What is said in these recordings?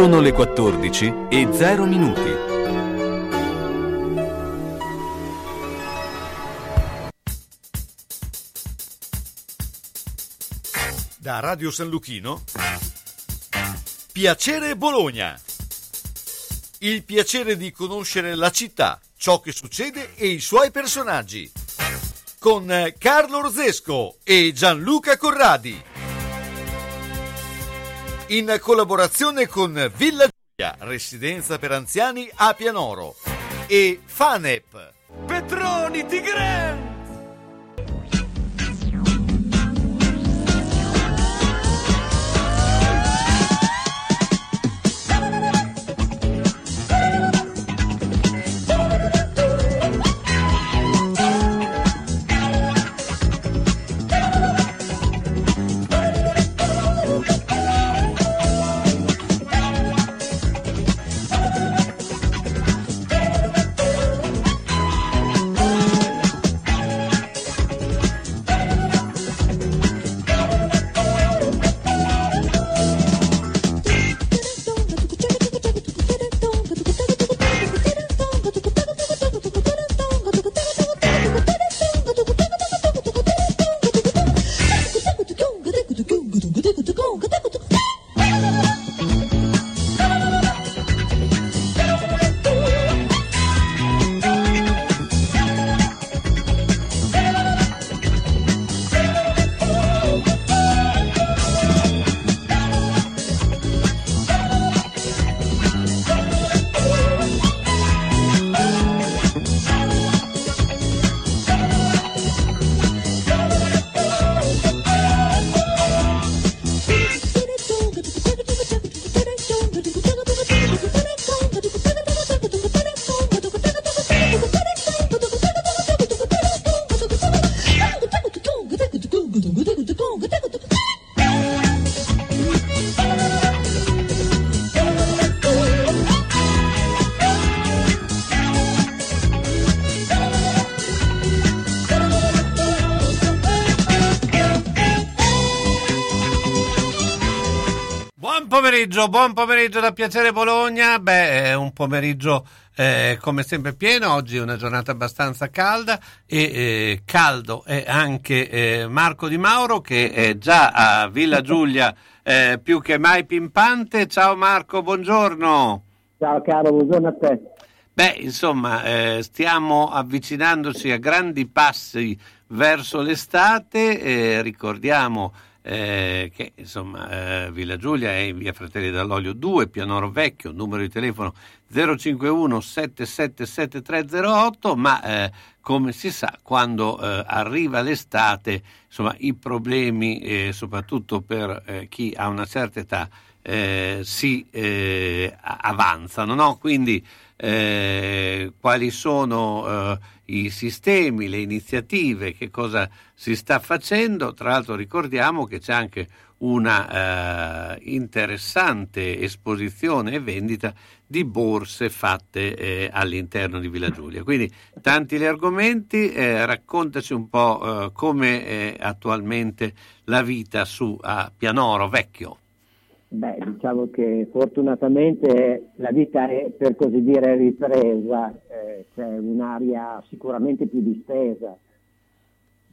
Sono le 14 e 0 minuti. Da Radio San Luchino. Piacere Bologna. Il piacere di conoscere la città, ciò che succede e i suoi personaggi. Con Carlo Orzesco e Gianluca Corradi in collaborazione con Villa Giulia, residenza per anziani a Pianoro e Fanep. Petroni Tigre! Pomeriggio, buon pomeriggio da Piacere Bologna. Beh, è un pomeriggio eh, come sempre pieno, oggi è una giornata abbastanza calda e eh, caldo è anche eh, Marco Di Mauro che è già a Villa Giulia eh, più che mai pimpante. Ciao Marco, buongiorno. Ciao caro, buongiorno a te. Beh, insomma, eh, stiamo avvicinandoci a grandi passi verso l'estate, eh, ricordiamo eh, che insomma eh, Villa Giulia è in via Fratelli dall'Olio 2, Pianoro Vecchio, numero di telefono 051 777308, ma eh, come si sa quando eh, arriva l'estate insomma i problemi eh, soprattutto per eh, chi ha una certa età si avanzano, no? quindi quali sono i sistemi, le iniziative, che cosa si sta facendo. Tra l'altro ricordiamo che c'è anche una eh, interessante esposizione e vendita di borse fatte eh, all'interno di Villa Giulia. Quindi tanti gli argomenti, eh, raccontaci un po' eh, come è attualmente la vita su a Pianoro Vecchio. Beh, diciamo che fortunatamente la vita è per così dire ripresa, eh, c'è un'aria sicuramente più distesa.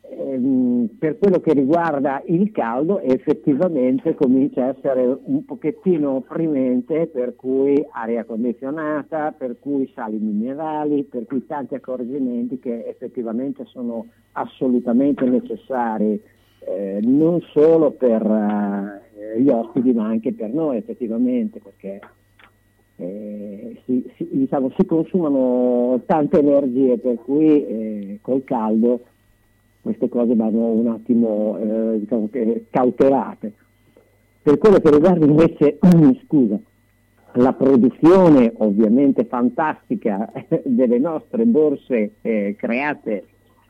Eh, per quello che riguarda il caldo effettivamente comincia a essere un pochettino opprimente, per cui aria condizionata, per cui sali minerali, per cui tanti accorgimenti che effettivamente sono assolutamente necessari eh, non solo per eh, gli ospiti ma anche per noi effettivamente perché eh, si, si, diciamo, si, consumano tante energie per cui eh, col caldo queste cose vanno un attimo eh, diciamo cautelate. Per quello che riguarda invece scusa, la produzione ovviamente fantastica delle nostre borse eh, create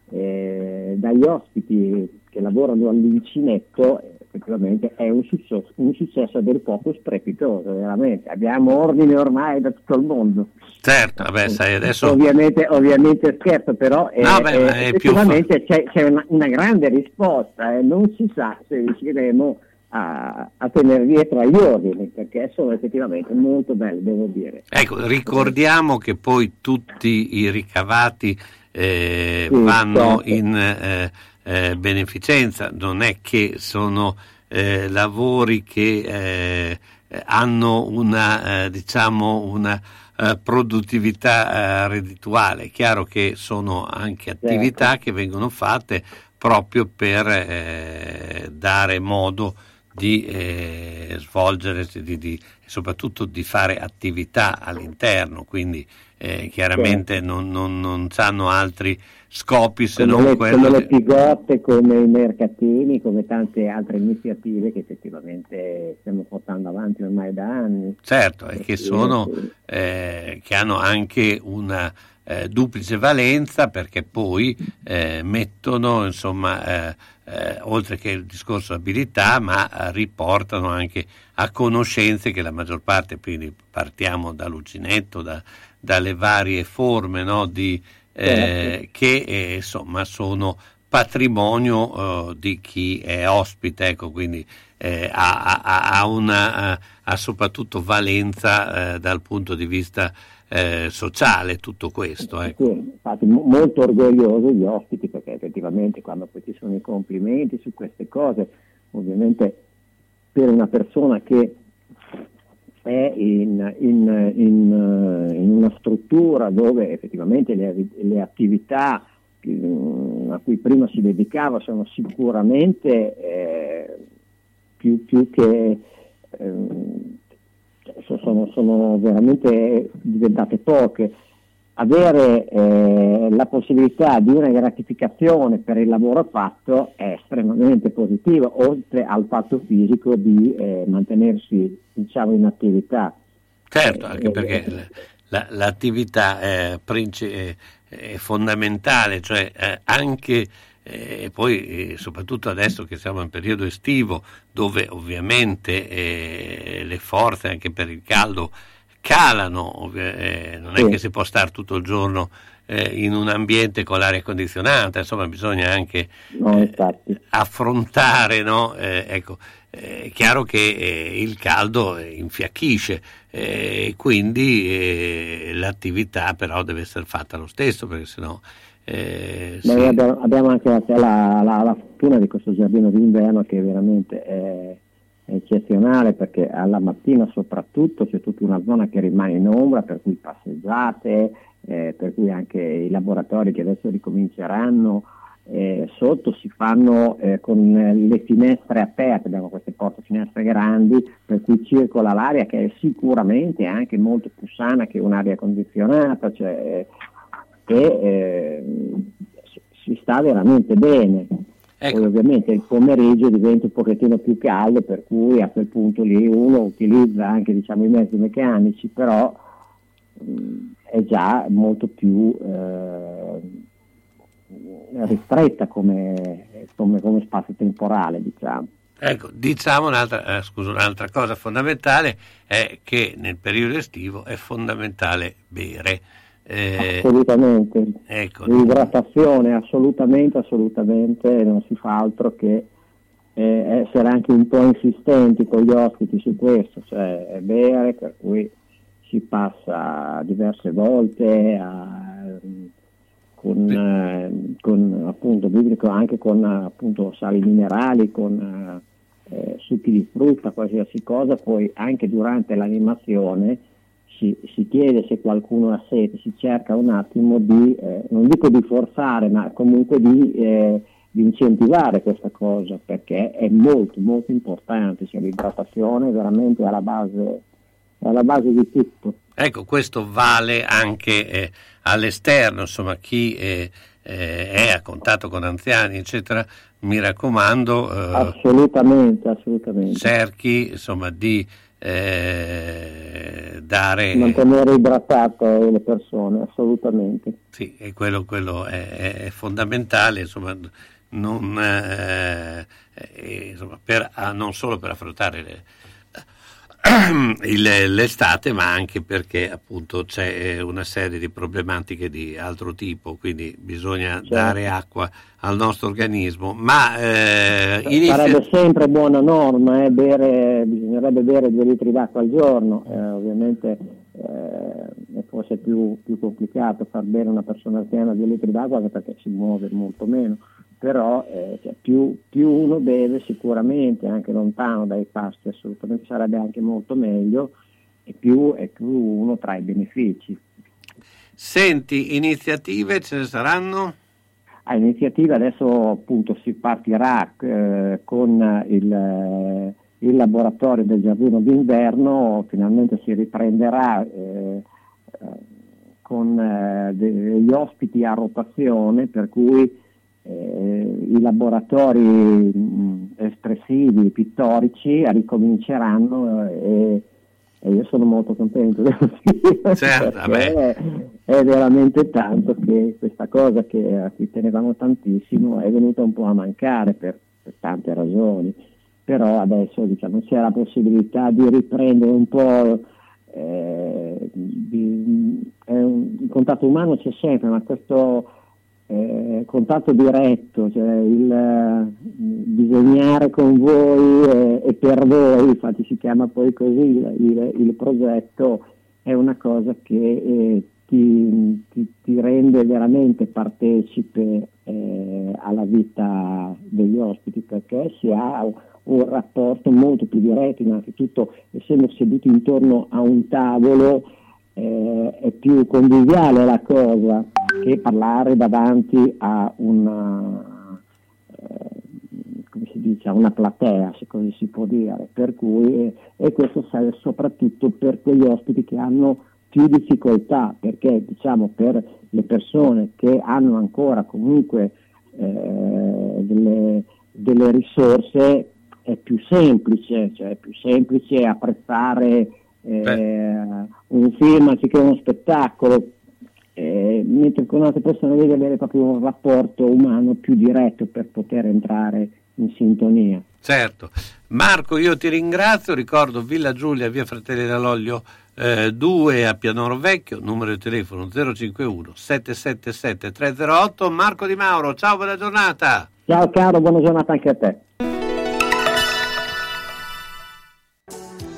eh, dagli ospiti che lavorano all'uncinetto effettivamente è un successo, un successo del poco strepitoso, veramente. Abbiamo ordine ormai da tutto il mondo. Certo, vabbè, sai, adesso... Ovviamente, ovviamente scherzo, però no, è, beh, è effettivamente più... c'è, c'è una, una, grande risposta e eh. non si sa se riusciremo a, a, tenere dietro agli ordini perché sono effettivamente molto belli, devo dire. Ecco, ricordiamo che poi tutti i ricavati eh, sì, vanno certo. in eh, eh, beneficenza, non è che sono eh, lavori che eh, hanno una, eh, diciamo una produttività reddituale. È chiaro che sono anche attività certo. che vengono fatte proprio per dare modo di eh, svolgere, di, di, soprattutto di fare attività all'interno, quindi eh, chiaramente non, non, non hanno altri scopi se come non le, quello... Come le pigotte, come i mercatini, come tante altre iniziative che effettivamente stiamo portando avanti ormai da anni. Certo, e che, sono, eh, che hanno anche una eh, duplice valenza perché poi eh, mettono, insomma, eh, eh, oltre che il discorso abilità, ma riportano anche a conoscenze che la maggior parte, quindi partiamo dall'uncinetto, da, dalle varie forme no, di, eh, che eh, insomma sono patrimonio di chi è ospite, ecco, quindi ha, ha, ha, una, ha, soprattutto valenza dal punto di vista eh, sociale tutto questo. Ecco. Sì, infatti molto orgoglioso gli ospiti perché effettivamente quando poi ci sono i complimenti su queste cose, ovviamente per una persona che è in, in, in, in una struttura dove effettivamente le, le attività mm, a cui prima si dedicava sono sicuramente eh, più, più, che eh, sono, sono veramente diventate poche. Avere eh, la possibilità di una gratificazione per il lavoro fatto è estremamente positivo, oltre al fatto fisico di eh, mantenersi diciamo, in attività. Certo, anche eh, perché eh, la, l'attività è, è, fondamentale, cioè eh, anche e poi soprattutto adesso che siamo in periodo estivo dove ovviamente le forze anche per il caldo calano, eh, non è che si può stare tutto il giorno eh, in un ambiente con l'aria condizionata, insomma bisogna anche no, eh, affrontare, no? Eh, ecco, è chiaro che il caldo infiacchisce, quindi l'attività però deve essere fatta lo stesso perché sennò eh, sì. abbiamo, abbiamo, anche la, la, la, la, fortuna di questo giardino d'inverno che veramente è, eccezionale perché alla mattina soprattutto c'è tutta una zona che rimane in ombra per cui passeggiate, eh, per cui anche i laboratori che adesso ricominceranno eh, sotto si fanno eh, con le finestre aperte, abbiamo queste porte finestre grandi per cui circola l'aria che è sicuramente anche molto più sana che un'aria condizionata, cioè, e eh, si sta veramente bene. Ecco. Ovviamente il pomeriggio diventa un pochettino più caldo, per cui a quel punto lì uno utilizza anche diciamo, i mezzi meccanici, però mh, è già molto più eh, ristretta come, come, come, spazio temporale. Diciamo. Ecco, diciamo un'altra, eh, scusa, un'altra cosa fondamentale è che nel periodo estivo è fondamentale bere. Eh, assolutamente. Ecco. L'idratazione, assolutamente, assolutamente, non si fa altro che eh, essere anche un po' insistenti con gli ospiti su questo, cioè bere, per cui si passa diverse volte a, con, eh, con, appunto biblico, anche con appunto sali minerali, con eh, succhi di frutta, qualsiasi cosa, poi anche durante l'animazione si, si, chiede se qualcuno ha sete, si cerca un attimo di, eh, non dico di forzare, ma comunque di, eh, di, incentivare questa cosa, perché è molto molto importante, cioè, l'idratazione è veramente alla base, alla base di tutto. Ecco, questo vale anche eh, all'esterno, insomma, chi eh, eh, è a contatto con anziani, eccetera, mi raccomando, eh, assolutamente, assolutamente. cerchi insomma, di eh, dare... Mantenere idratate le persone, assolutamente. Sì, e quello, quello è, è, fondamentale, insomma, non, eh, insomma, per, ah, non, solo per affrontare le, il, l'estate, ma anche perché appunto c'è una serie di problematiche di altro tipo, quindi bisogna certo. dare acqua al nostro organismo. Ma eh, inizia... sarebbe sempre buona norma, eh, bere, bisognerebbe bere due litri d'acqua al giorno, eh, ovviamente eh, è forse più, più, complicato far bere una persona anziana due litri d'acqua perché si muove molto meno però eh, cioè, più, più, uno beve sicuramente anche lontano dai pasti assolutamente sarebbe anche molto meglio e più, e più uno trae benefici. Senti, iniziative ce ne saranno? A iniziative adesso appunto si partirà eh, con il, il, laboratorio del giardino d'inverno, finalmente si riprenderà eh, eh con eh, degli ospiti a rotazione per cui i laboratori espressivi, pittorici ricominceranno e, e, io sono molto contento certo, è, è, veramente tanto che questa cosa che a cui tenevamo tantissimo è venuta un po' a mancare per, per tante ragioni, però adesso diciamo, c'è la possibilità di riprendere un po' eh, di, un, il contatto umano c'è sempre, ma questo eh, contatto diretto, cioè il eh, disegnare con voi e, e, per voi, infatti si chiama poi così il, il, il progetto, è una cosa che eh, ti, ti, ti, rende veramente partecipe eh, alla vita degli ospiti perché si ha un rapporto molto più diretto, innanzitutto essendo seduti intorno a un tavolo eh, è più conviviale la cosa che parlare davanti a una, eh, come si dice, a una platea, se così si può dire. Per cui, e questo serve soprattutto per quegli ospiti che hanno più difficoltà, perché diciamo per le persone che hanno ancora comunque eh, delle, delle risorse è più semplice, cioè è più semplice apprezzare eh, un film anziché uno spettacolo, eh, mentre con altre persone devi avere proprio un rapporto umano più diretto per poter entrare in sintonia. Certo. Marco, io ti ringrazio, ricordo Villa Giulia, via Fratelli dall'Olio eh, 2 a Pianoro Vecchio, numero di telefono 051 777 308. Marco Di Mauro, ciao, buona giornata. Ciao caro, buona giornata anche a te.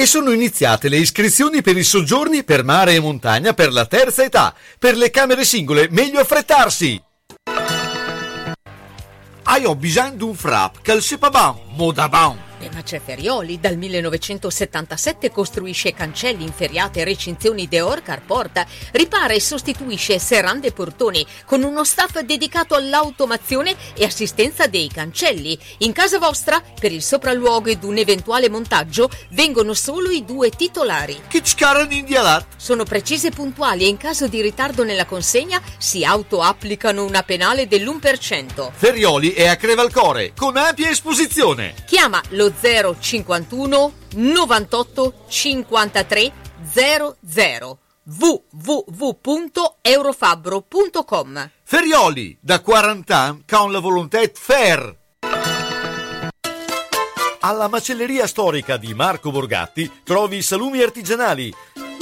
e sono iniziate le iscrizioni per i soggiorni per mare e montagna per la terza età. Per le camere singole meglio affrettarsi! Hai ho bisogno di un frap, che il. Beh, ma c'è Ferioli, dal 1977 costruisce cancelli, inferriate, recinzioni Deor Carporta, ripara e sostituisce serrande e portoni con uno staff dedicato all'automazione e assistenza dei cancelli. In casa vostra, per il sopralluogo ed un eventuale montaggio, vengono solo i due titolari. Che in indialat! Sono precise e puntuali e in caso di ritardo nella consegna si autoapplicano una penale dell'1%. Ferioli è a Crevalcore, con ampia esposizione. Chiama lo 051 98 53 00 www.eurofabbro.com Ferioli, da 40 anni con la volontà faire. Alla macelleria storica di Marco Borgatti trovi salumi artigianali,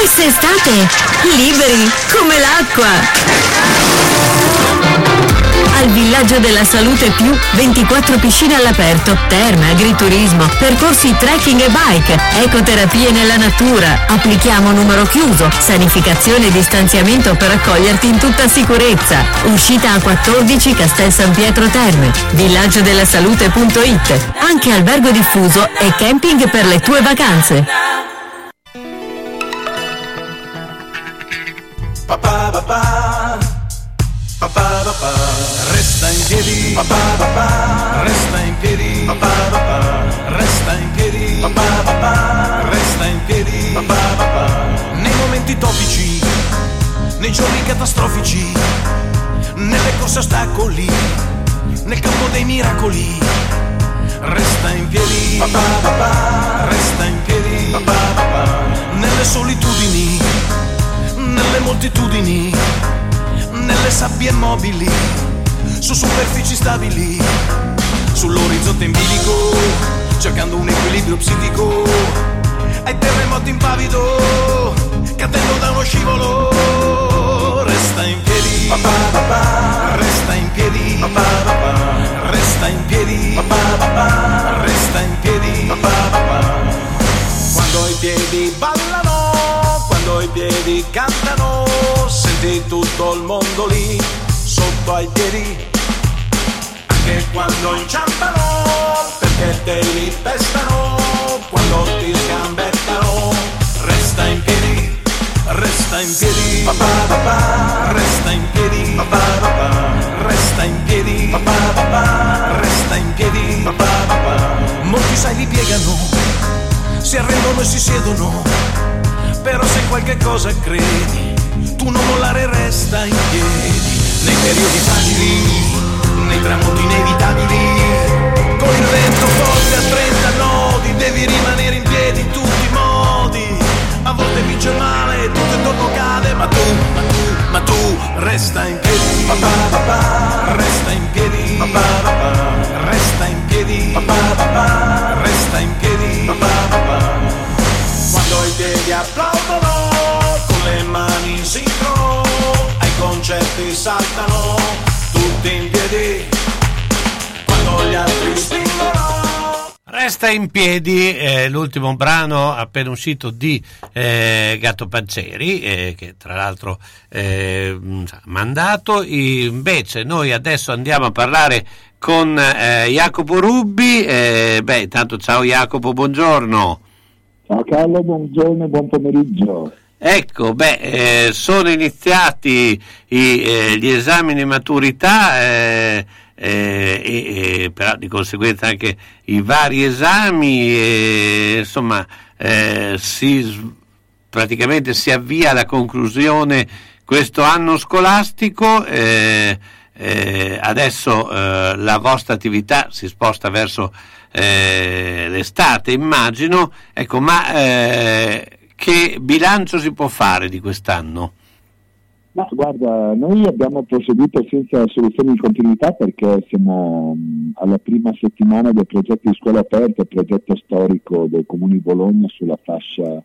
Quest'estate liberi come l'acqua! Al Villaggio della Salute Più 24 piscine all'aperto, terme, agriturismo, percorsi trekking e bike, ecoterapie nella natura. Applichiamo numero chiuso, sanificazione e distanziamento per accoglierti in tutta sicurezza. Uscita a 14 Castel San Pietro Terme, villaggiodellasalute.it. Anche albergo diffuso e camping per le tue vacanze. Papà, papà, papà, papà, resta in piedi, papà, papà, resta in piedi, papà, papà, resta in piedi, papà, papà, resta in piedi, papà, papà, nei momenti topici, nei giorni catastrofici, nelle corse ostacoli, nel campo dei miracoli. Resta in piedi, papà, papà, resta in piedi, papà, papà, nelle solitudini, nelle moltitudini, nelle sabbie mobili, su superfici stabili, sull'orizzonte in bilico, cercando un equilibrio psichico, ai terremoti impavido, cadendo da uno scivolo, resta in piedi, papà, papà, resta in piedi, resta in piedi, papà, papà, resta in piedi, quando i piedi ballano, piedi cantano, senti tutto il mondo lì, sotto ai piedi, anche quando inciampano, perché te li pestano, quando ti sgambettano, resta in piedi, resta in piedi, papà, papà, resta in piedi, papà, papà, resta in piedi, papà, papà, resta in piedi, papà, papà, molti sai li piegano si arrendono e si siedono, però se qualche cosa credi, tu non mollare resta in piedi, nei periodi facili, nei tramonti inevitabili, con il vento forte a 30 nodi, devi rimanere in piedi in tutti i modi, a volte vince male, tutto intorno cade, ma tu, ma tu, ma tu, resta in piedi, papà, papà, resta in piedi, papà, papà, resta in piedi, papà, papà, resta in piedi, papà, papà, quando i piedi applaudono, con le mani in sincrono, ai concerti saltano, tutti in piedi, quando gli altri spingono. Resta in piedi eh, l'ultimo brano appena uscito di eh, Gatto Panceri, eh, che tra l'altro eh, ha mandato. Invece noi adesso andiamo a parlare con eh, Jacopo Rubbi. Eh, beh, intanto ciao Jacopo, buongiorno. Ciao Carlo, buongiorno e buon pomeriggio. Ecco, beh, eh, sono iniziati i, eh, gli esami di maturità eh, eh, e, però di conseguenza anche i vari esami, e, insomma, eh, si, praticamente si avvia alla conclusione questo anno scolastico. eh, adesso la vostra attività si sposta verso eh, l'estate, immagino. Ecco, ma eh, che bilancio si può fare di quest'anno? Ma guarda, noi abbiamo proseguito senza soluzioni di continuità perché siamo mh, alla prima settimana del progetto di scuola aperta, progetto storico del Comune di Bologna sulla fascia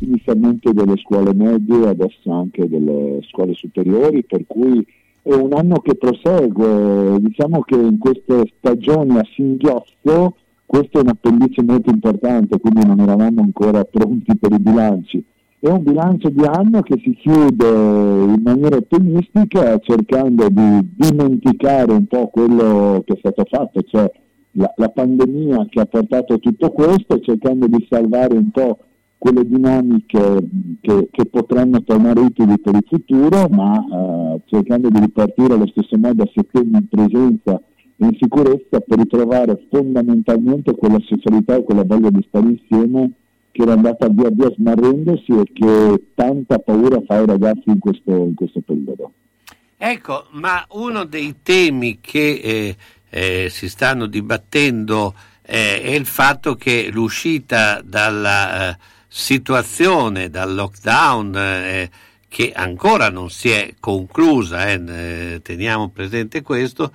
inizialmente delle scuole medie, adesso anche delle scuole superiori, per cui è un anno che prosegue. Diciamo che in queste stagioni a singhiozzo questo è un appendice molto importante, quindi non eravamo ancora pronti per i bilanci. È un bilancio di anno che si chiude in maniera ottimistica cercando di dimenticare un po' quello che è stato fatto, cioè la, la pandemia che ha portato tutto questo, cercando di salvare un po' quelle dinamiche che, che, potranno tornare utili per il futuro, ma eh, cercando di ripartire allo stesso modo a settembre in presenza in sicurezza per ritrovare fondamentalmente quella socialità e quella voglia di stare insieme che era andata via via smarrendosi e che tanta paura fa ai ragazzi in questo, in questo periodo. Ecco, ma uno dei temi che eh, eh, si stanno dibattendo eh, è il fatto che l'uscita dalla eh, situazione, dal lockdown, eh, che ancora non si è conclusa, eh, teniamo presente questo,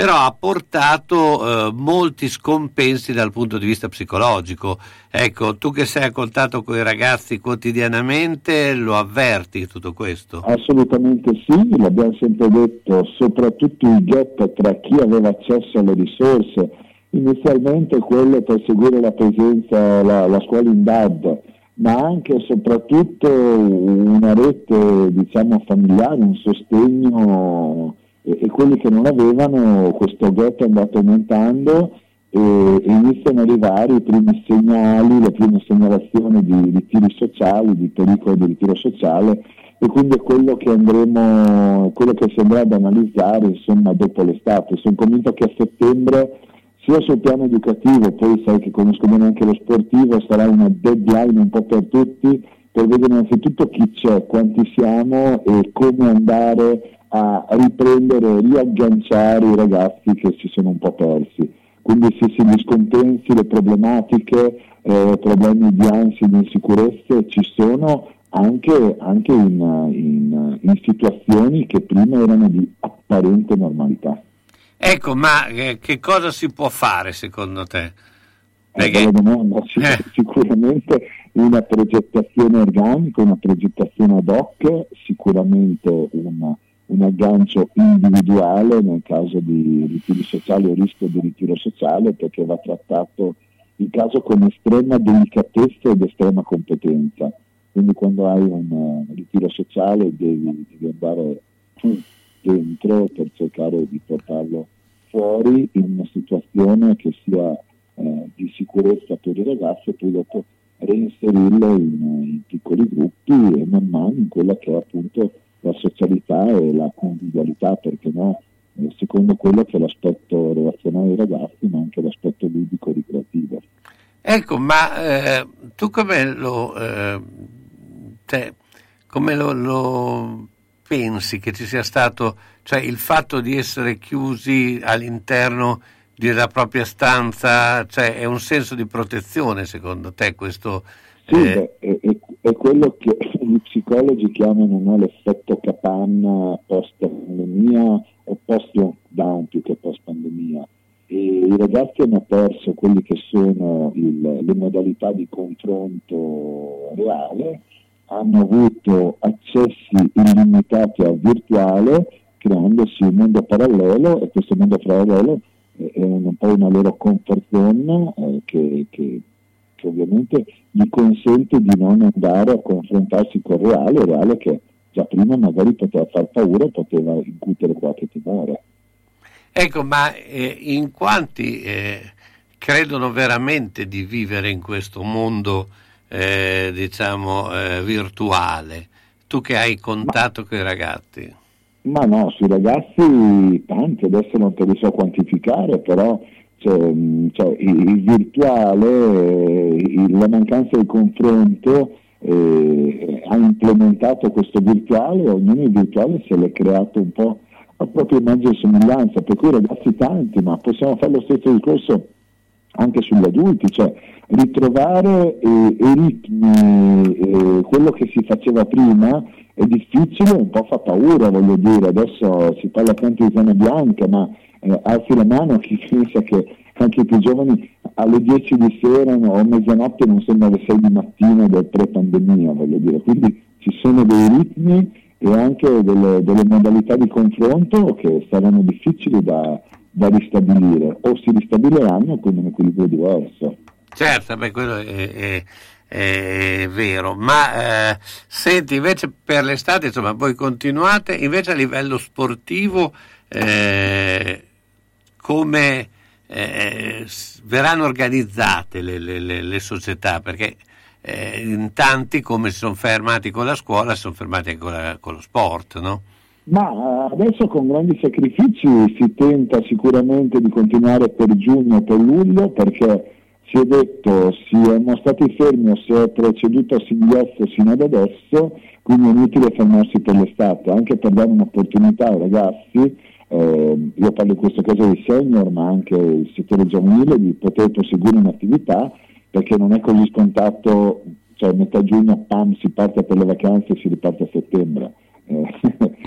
però ha portato eh, molti scompensi dal punto di vista psicologico. Ecco, tu che sei a contatto con i ragazzi quotidianamente, lo avverti tutto questo? Assolutamente sì, l'abbiamo sempre detto, soprattutto il gap tra chi aveva accesso alle risorse, inizialmente quello per seguire la presenza, la, la scuola in DAD, ma anche e soprattutto una rete diciamo, familiare, un sostegno e, e, quelli che non avevano questo gap è andato aumentando e, iniziano ad arrivare i primi segnali, le prime segnalazioni di ritiri sociali, di pericolo di ritiro sociale e quindi è quello che andremo, quello che si andrà ad analizzare insomma dopo l'estate. Sono convinto che a settembre sia sul piano educativo, poi sai che conosco bene anche lo sportivo, sarà una deadline un po' per tutti per vedere innanzitutto chi c'è, quanti siamo e come andare a riprendere, riagganciare i ragazzi che si sono un po' persi. Quindi sì, sì, gli scompensi, le problematiche, eh, problemi di ansia, di insicurezze ci sono anche, anche in, in, in situazioni che prima erano di apparente normalità. Ecco, ma eh, che cosa si può fare secondo te? Perché... Domanda, eh. Sicuramente una progettazione organica, una progettazione ad hoc, sicuramente una, un aggancio individuale nel caso di ritiri sociali o rischio di ritiro sociale perché va trattato il caso con estrema delicatezza ed estrema competenza. Quindi quando hai un uh, ritiro sociale devi, devi andare dentro per cercare di portarlo fuori in una situazione che sia eh, di sicurezza per i ragazzi e poi dopo reinserirlo in, in piccoli gruppi e man mano in quella che è appunto la socialità e la convivialità, perché no, eh, secondo quello che è l'aspetto relazionale dei ragazzi, ma anche l'aspetto ludico ricreativo. Ecco, ma eh, tu come lo, eh, te, come lo, lo pensi che ci sia stato, cioè il fatto di essere chiusi all'interno della propria stanza, cioè è un senso di protezione secondo te questo? Sì, eh... è, è, è, quello che gli psicologi chiamano no, l'effetto capanna post pandemia o post lockdown più che post pandemia. E I ragazzi hanno perso quelli che sono il, le modalità di confronto reale, hanno avuto accessi illimitati al virtuale, creandosi un mondo parallelo e questo mondo parallelo è un po' una loro comfort zone eh, che, che, che, ovviamente gli consente di non andare a confrontarsi con il reale, il reale che già prima magari poteva far paura e poteva incutere qualche timore. Ecco, ma eh, in quanti eh, credono veramente di vivere in questo mondo, eh, diciamo, eh, virtuale? Tu che hai contatto ma... con i ragazzi? Ma no, sui ragazzi tanti, adesso non te li so quantificare, però cioè, cioè, il, virtuale, il, la mancanza di confronto eh, ha implementato questo virtuale, ognuno il virtuale se l'è creato un po' a propria immagine e somiglianza, per cui ragazzi tanti, ma possiamo fare lo stesso discorso anche sugli adulti, cioè ritrovare eh, i ritmi, eh, quello che si faceva prima è difficile, un po' fa paura, voglio dire, adesso si parla tanto di zona bianca, ma eh, alzi la mano chi pensa che anche i più giovani alle 10 di sera o mezzanotte non sembra le 6 di mattina del pre-pandemia, voglio dire, quindi ci sono dei ritmi e anche delle, delle modalità di confronto che saranno difficili da, da ristabilire. O si ristabiliranno con un equilibrio diverso. Certo, beh, quello è, è, è vero, ma eh, senti, invece per l'estate, insomma, voi continuate, invece a livello sportivo, eh, come eh, verranno organizzate le, le, le, le società? Perché eh, in tanti, come si sono fermati con la scuola, si sono fermati anche con, la, con lo sport, no? Ma adesso con grandi sacrifici si tenta sicuramente di continuare per giugno o per luglio perché si è detto siamo stati fermi o si è proceduto a singhiozzo sino ad adesso, quindi è inutile fermarsi per l'estate, anche per dare un'opportunità ai ragazzi, eh, io parlo in questo caso dei senior ma anche il settore giovanile, di poter proseguire un'attività perché non è così scontato, cioè a metà giugno pam si parte per le vacanze e si riparte a settembre. Eh,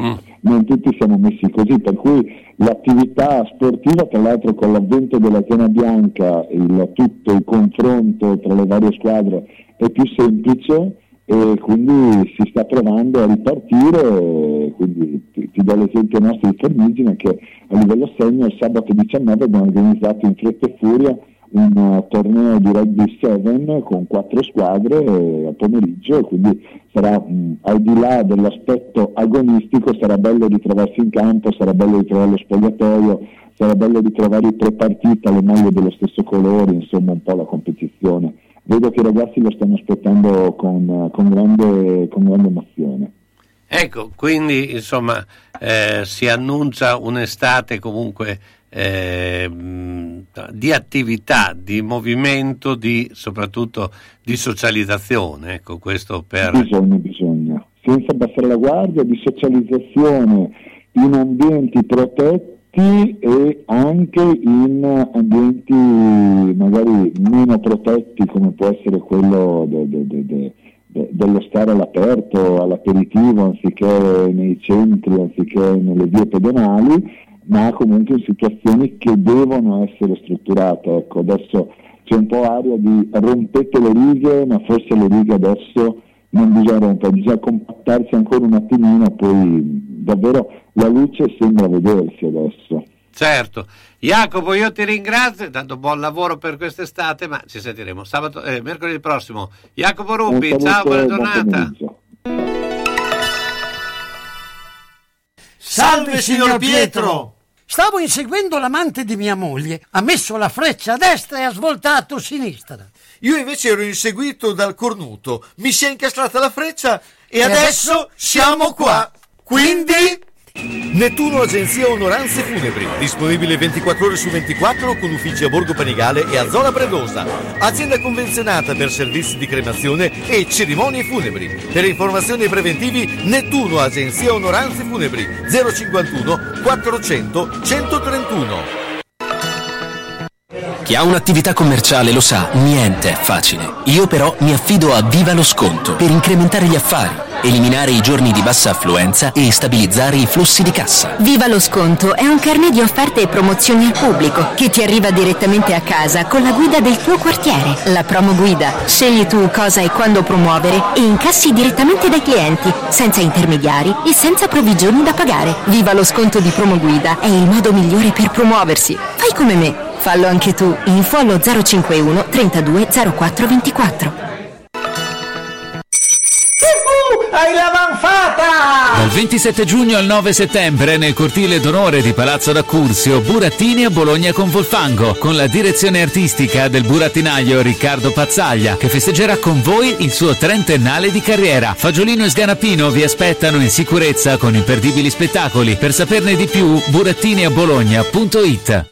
mm. non tutti siamo messi così, per cui l'attività sportiva, tra l'altro con l'avvento della Tena Bianca, il, tutto il confronto tra le varie squadre è più semplice e quindi si sta provando a ripartire, quindi ti, ti do l'esempio nostro di Formigine che a livello segno il sabato 19 abbiamo organizzato in fretta e furia un torneo di rugby 7 con quattro squadre eh, a pomeriggio quindi sarà mh, al di là dell'aspetto agonistico sarà bello ritrovarsi in campo, sarà bello ritrovare lo spogliatoio, sarà bello ritrovare i prepartita, le maglie dello stesso colore, insomma un po' la competizione. Vedo che i ragazzi lo stanno aspettando con, con, grande, con grande emozione. Ecco, quindi insomma eh, si annuncia un'estate comunque eh, di attività, di movimento, di, soprattutto di socializzazione. Ecco, questo per... Bisogna, bisogna, senza abbassare la guardia, di socializzazione in ambienti protetti e anche in ambienti magari meno protetti come può essere quello de, de, de, dello stare all'aperto, all'aperitivo, anziché nei centri, anziché nelle vie pedonali ma comunque in situazioni che devono essere strutturate. Ecco, adesso c'è un po' aria di rompete le righe, ma forse le righe adesso non bisogna rompere, bisogna compattarsi ancora un attimino, poi davvero la luce sembra vedersi adesso. Certo, Jacopo io ti ringrazio, tanto buon lavoro per quest'estate, ma ci sentiremo sabato, eh, mercoledì prossimo. Jacopo Rubi, ciao, buona giornata. Salve signor Pietro! Stavo inseguendo l'amante di mia moglie. Ha messo la freccia a destra e ha svoltato a sinistra. Io invece ero inseguito dal cornuto. Mi si è incastrata la freccia e, e adesso, adesso siamo qua. Quindi... Nettuno Agenzia Onoranze Funebri, disponibile 24 ore su 24 con uffici a Borgo Panigale e a Zola Predosa. Azienda convenzionata per servizi di cremazione e cerimonie funebri. Per informazioni preventivi Nettuno Agenzia Onoranze Funebri 051 400 131. Chi ha un'attività commerciale lo sa, niente è facile. Io però mi affido a Viva lo Sconto per incrementare gli affari eliminare i giorni di bassa affluenza e stabilizzare i flussi di cassa. Viva lo sconto è un carnet di offerte e promozioni al pubblico che ti arriva direttamente a casa con la guida del tuo quartiere. La promo guida. Scegli tu cosa e quando promuovere e incassi direttamente dai clienti, senza intermediari e senza provvigioni da pagare. Viva lo sconto di promo guida è il modo migliore per promuoversi. Fai come me. Fallo anche tu. Info allo 051 32 04 24. hai l'avanfata! Dal 27 giugno al 9 settembre nel cortile d'onore di Palazzo d'Accursio, Burattini a Bologna con Volfango, con la direzione artistica del burattinaio Riccardo Pazzaglia, che festeggerà con voi il suo trentennale di carriera. Fagiolino e Sganapino vi aspettano in sicurezza con imperdibili spettacoli. Per saperne di più, burattiniabologna.it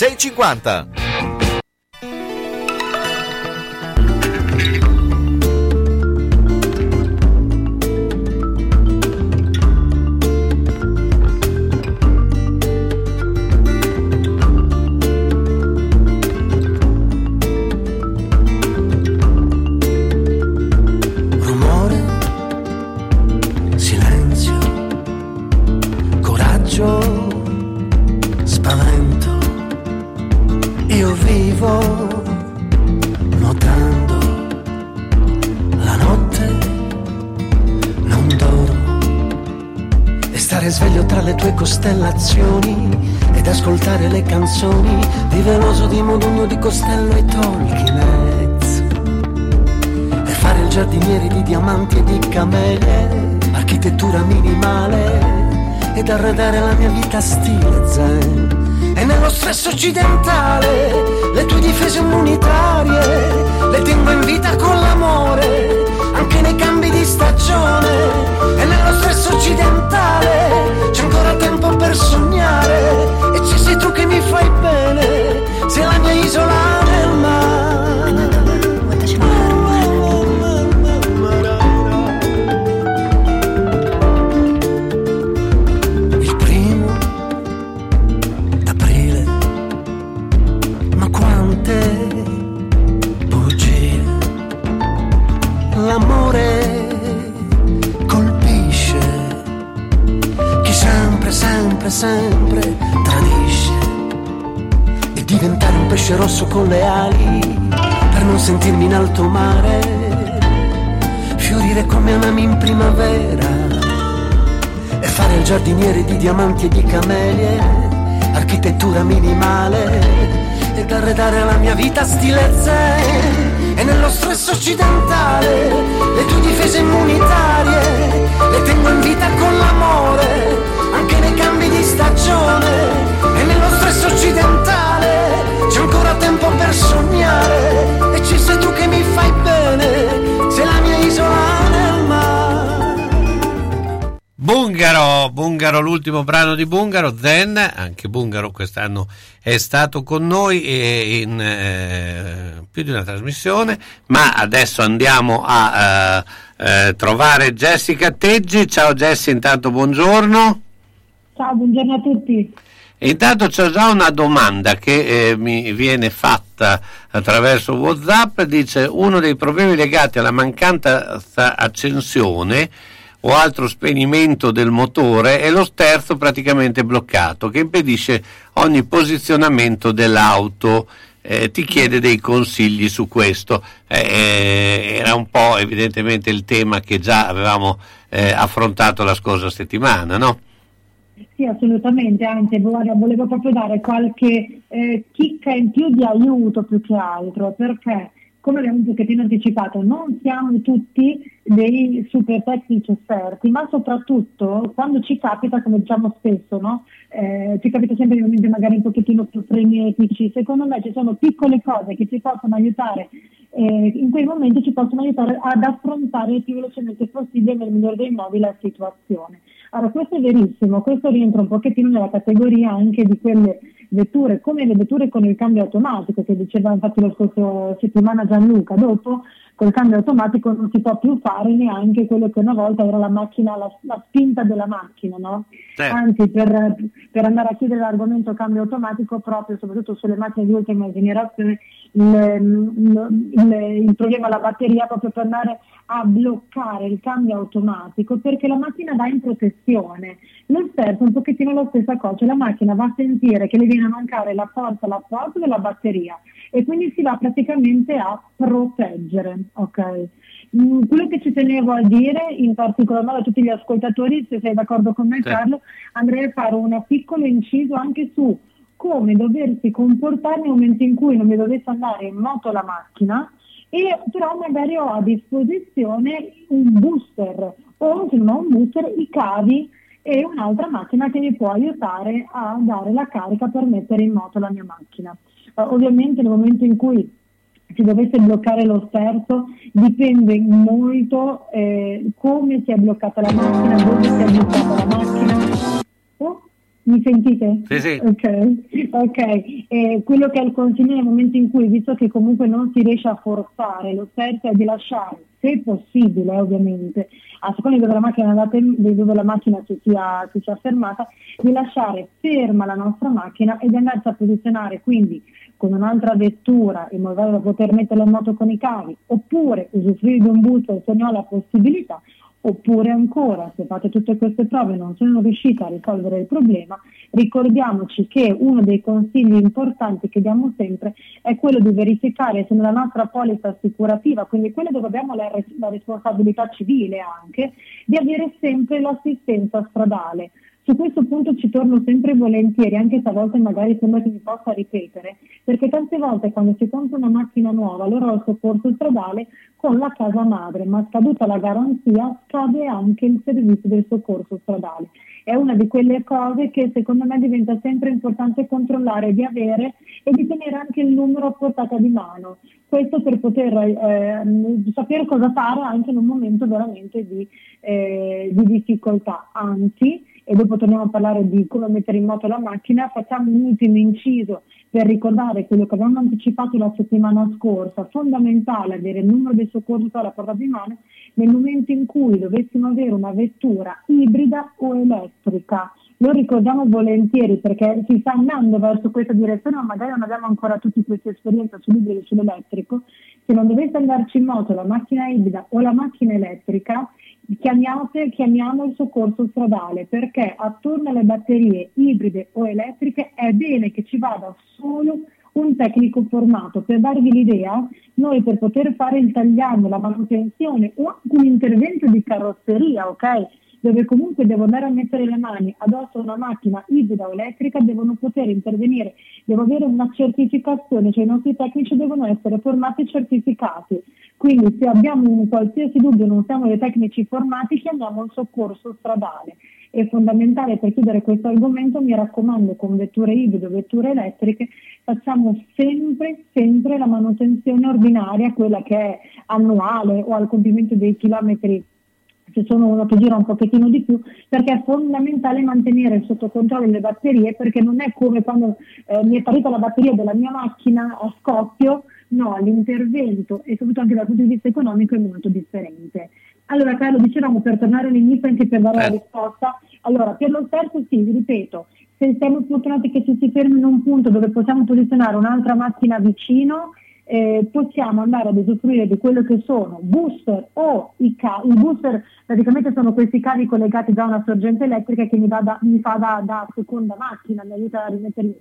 150. 650. le tue costellazioni ed ascoltare le canzoni di Veloso, di Modugno, di Costello e Tolkien e fare il giardiniere di diamanti e di camelie, architettura minimale ed arredare la mia vita stile zen. E nello stress occidentale le tue difese immunitarie le tengo in vita con l'amore, anche nei cambi di stagione. E nello stress occidentale c'è ancora tempo per sognare e ci sei tu che mi fai bene, sei la mia isola nel mare. Diventare un pesce rosso con le ali per non sentirmi in alto mare. Fiorire come anami in primavera e fare il giardiniere di diamanti e di camelie, architettura minimale ed arredare la mia vita stile zen e nello stress occidentale le tue difese immunitarie le tengo in vita con l'amore anche nei cambi di stagione e nello stress occidentale c'è ancora tempo per sognare e ci sei tu che mi fai bene sei la mia isola nel mare Bungaro, Bungaro, l'ultimo brano di Bungaro, Zen, anche Bungaro quest'anno è stato con noi in eh, più di una trasmissione, ma adesso andiamo a eh, eh, trovare Jessica Teggi. Ciao Jessi, intanto buongiorno. Ciao, buongiorno a tutti. Intanto c'è già una domanda che eh, mi viene fatta attraverso Whatsapp, dice uno dei problemi legati alla mancata accensione o altro spegnimento del motore è lo sterzo praticamente bloccato che impedisce ogni posizionamento dell'auto. Eh, ti chiede dei consigli su questo. Eh, era un po' evidentemente il tema che già avevamo eh, affrontato la scorsa settimana, no? Sì, assolutamente, anzi volevo proprio dare qualche eh, chicca in più di aiuto più che altro, perché come abbiamo un pochettino anticipato, non siamo tutti dei super tecnici esperti, ma soprattutto quando ci capita, come diciamo spesso, no? eh, ci capita sempre di momenti magari un pochettino più frenetici, secondo me ci sono piccole cose che ci possono aiutare, eh, in quei momenti ci possono aiutare ad affrontare il più velocemente possibile nel migliore dei modi la situazione. Allora, questo è verissimo, questo rientra un pochettino nella categoria anche di quelle vetture, come le vetture con il cambio automatico, che diceva infatti lo scorso settimana Gianluca, dopo col cambio automatico non si può più fare neanche quello che una volta era la macchina, la, la spinta della macchina, no? Certo. Anzi, per, per andare a chiudere l'argomento cambio automatico, proprio soprattutto sulle macchine di ultima generazione, il, il, il, il problema della batteria proprio per andare a bloccare il cambio automatico perché la macchina va in protezione. Lo stesso è un pochettino la stessa cosa, cioè la macchina va a sentire che le viene a mancare la forza, l'apporto della batteria e quindi si va praticamente a proteggere. ok? Mm, quello che ci tenevo a dire, in particolar modo a tutti gli ascoltatori, se sei d'accordo con me Sì. Carlo, andrei a fare un piccolo inciso anche su come doversi comportare nel momento in cui non mi dovesse andare in moto la macchina e però magari ho a disposizione un booster o se non ho un booster i cavi e un'altra macchina che mi può aiutare a dare la carica per mettere in moto la mia macchina. Eh, ovviamente nel momento in cui si dovesse bloccare lo sterzo dipende molto eh, come si è bloccata la macchina, dove si è bloccata la macchina. Mi sentite? Sì, sì. Ok, ok. Eh, quello che è il consiglio nel momento in cui, visto che comunque non si riesce a forzare lo sterzo, è di lasciare, se possibile ovviamente, a seconda di dove la macchina, di dove la macchina si, sia, si sia fermata, di lasciare ferma la nostra macchina e di andarsi a posizionare quindi con un'altra vettura in modo da poter metterla in moto con i cavi, oppure usufruire di un booster se ne ho la possibilità, oppure ancora se fate tutte queste prove e non sono riuscite a risolvere il problema, ricordiamoci che uno dei consigli importanti che diamo sempre è quello di verificare se nella nostra polizza assicurativa, quindi quella dove abbiamo la, la responsabilità civile anche, di avere sempre l'assistenza stradale. Su questo punto ci torno sempre volentieri, anche stavolta magari sembra che mi possa ripetere, perché tante volte quando si compra una macchina nuova, allora il soccorso stradale con la casa madre, ma scaduta la garanzia scade anche il servizio del soccorso stradale. È una di quelle cose che secondo me diventa sempre importante controllare di avere e di tenere anche il numero a portata di mano. Questo per poter eh, sapere cosa fare anche in un momento veramente di, eh, di difficoltà. Anzi, e dopo torniamo a parlare di come mettere in moto la macchina, facciamo un ultimo inciso per ricordare quello che avevamo anticipato la settimana scorsa, fondamentale avere il numero del soccorso alla portata di mano nel momento in cui dovessimo avere una vettura ibrida o elettrica. Lo ricordiamo volentieri perché si sta andando verso questa direzione, ma magari non abbiamo ancora tutti questa esperienza sull'ibrido e sull'elettrico. Se non dovesse andarci in moto la macchina ibrida o la macchina elettrica, chiamiate, chiamiamo il soccorso stradale perché attorno alle batterie ibride o elettriche è bene che ci vada solo un tecnico formato. Per darvi l'idea, noi per poter fare il tagliando, la manutenzione o anche un intervento di carrozzeria, ok? Dove comunque devo andare a mettere le mani addosso a una macchina ibrida o elettrica, devono poter intervenire, devo avere una certificazione, cioè i nostri tecnici devono essere formati e certificati. Quindi se abbiamo un qualsiasi dubbio, non siamo dei tecnici formati, chiamiamo il soccorso stradale. È fondamentale per chiudere questo argomento, mi raccomando, con vetture ibride vetture elettriche, facciamo sempre, sempre la manutenzione ordinaria, quella che è annuale o al compimento dei chilometri se sono uno che gira un pochettino di più, perché è fondamentale mantenere sotto controllo le batterie, perché non è come quando eh, mi è parita la batteria della mia macchina a scoppio, no, l'intervento e soprattutto anche dal punto di vista economico è molto differente. Allora Carlo, dicevamo per tornare all'inizio anche per dare la eh. risposta, allora per lo stesso sì, vi ripeto, se siamo fortunati che ci si fermi in un punto dove possiamo posizionare un'altra macchina vicino, eh, possiamo andare ad usufruire di quello che sono booster o i cavi. I booster praticamente sono questi cavi collegati da una sorgente elettrica che mi, da, mi fa da, da, seconda macchina, mi aiuta a rimettere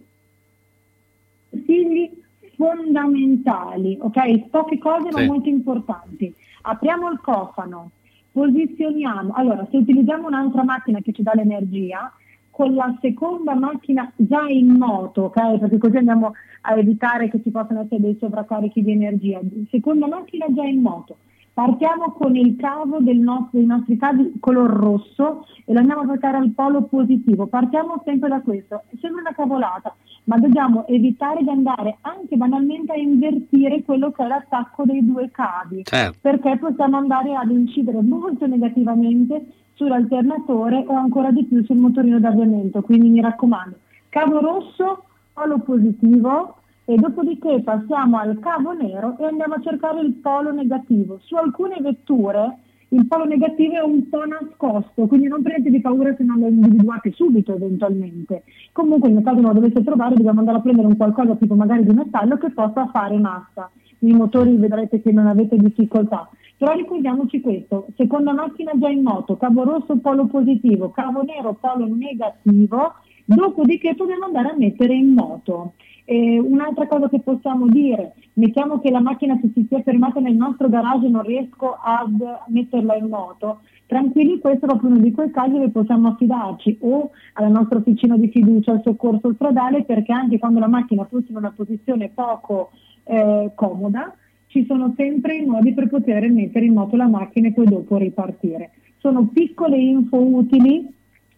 consigli fondamentali, ok? Poche cose ma molto importanti. Apriamo il cofano, posizioniamo. Allora, se utilizziamo un'altra macchina che ci dà l'energia, con la seconda macchina già in moto, ok? Perché così andiamo a evitare che ci possano essere dei sovraccarichi di energia. Seconda macchina già in moto. Partiamo con il cavo del nostro, dei nostri cavi color rosso e lo andiamo a portare al polo positivo. Partiamo sempre da questo. Sembra una cavolata, ma dobbiamo evitare di andare anche banalmente a invertire quello che è l'attacco dei due cavi, certo. perché possiamo andare ad incidere molto negativamente sull'alternatore o ancora di più sul motorino d'avviamento. Quindi mi raccomando, cavo rosso, polo positivo e dopodiché passiamo al cavo nero e andiamo a cercare il polo negativo. Su alcune vetture il polo negativo è un po' nascosto, quindi non prendetevi paura se non lo individuate subito eventualmente. Comunque nel caso non lo dovesse trovare dobbiamo andare a prendere un qualcosa tipo magari di metallo che possa fare massa. I motori vedrete che non avete difficoltà. Però ricordiamoci questo, seconda macchina già in moto, cavo rosso polo positivo, cavo nero polo negativo, dopodiché dobbiamo andare a mettere in moto. Eh, un'altra cosa che possiamo dire, mettiamo che la macchina se si sia fermata nel nostro garage non riesco ad metterla in moto, tranquilli, questo è proprio uno di quei casi dove possiamo affidarci o alla nostra officina di fiducia al soccorso stradale perché anche quando la macchina fosse in una posizione poco eh, comoda, ci sono sempre i modi per poter mettere in moto la macchina e poi dopo ripartire. Sono piccole info utili,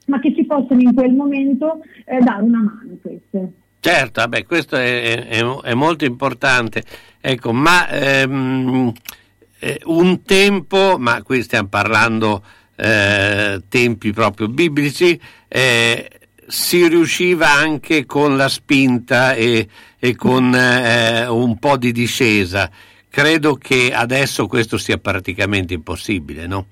ma che ci possono in quel momento eh, dare una mano queste. Certo, vabbè, questo è, è, è, molto importante. Ecco, ma ehm, eh, un tempo, ma qui stiamo parlando eh, tempi proprio biblici, eh, si riusciva anche con la spinta e, e con eh, un po' di discesa. Credo che adesso questo sia praticamente impossibile, no?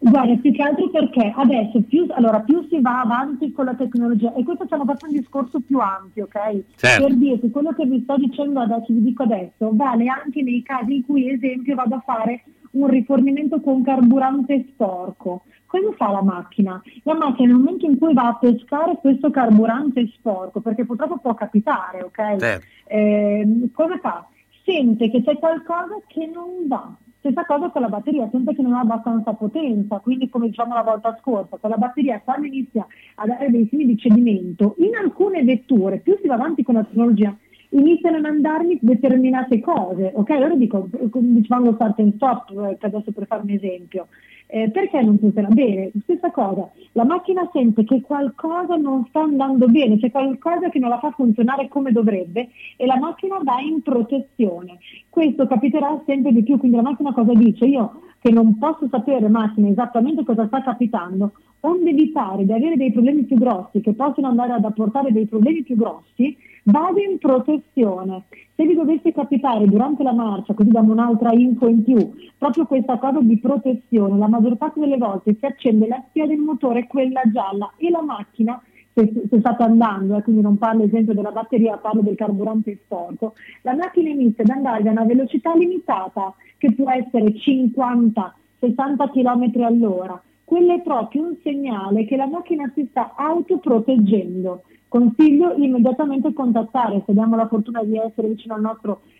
Guarda, più che altro perché adesso più, allora, più si va avanti con la tecnologia, e questo stiamo facendo un discorso più ampio, ok? Certo. Per dirti, quello che vi sto dicendo adesso, vi dico adesso, vale anche nei casi in cui, esempio, vado a fare un rifornimento con carburante sporco. Cosa fa la macchina? La macchina nel momento in cui va a pescare questo carburante sporco, perché purtroppo può capitare, ok? Certo. Eh, cosa fa? Sente che c'è qualcosa che non va. Stessa cosa con la batteria, sempre che non ha abbastanza potenza, quindi come diciamo la volta scorsa, con la batteria quando inizia a dare dei segni di cedimento, in alcune vetture, più si va avanti con la tecnologia, iniziano a mandarmi determinate cose, ok? Allora dico, diciamo start and stop, adesso per fare un esempio, eh, perché non funziona bene? Stessa cosa, la macchina sente che qualcosa non sta andando bene, c'è qualcosa che non la fa funzionare come dovrebbe e la macchina va in protezione. Questo capiterà sempre di più, quindi la macchina cosa dice? Io che non posso sapere macchina esattamente cosa sta capitando, onde evitare di avere dei problemi più grossi che possono andare ad apportare dei problemi più grossi, vado in protezione. Se vi dovesse capitare durante la marcia, così diamo un'altra info in più, proprio questa cosa di protezione, la maggior parte delle volte si accende la spia del motore, quella gialla, e la macchina se, se state andando, eh, quindi non parlo esempio della batteria, parlo del carburante sporco, la macchina inizia ad andare a una velocità limitata che può essere 50-60 km all'ora. Quello è proprio un segnale che la macchina si sta autoproteggendo. Consiglio immediatamente contattare, se abbiamo la fortuna di essere vicino alla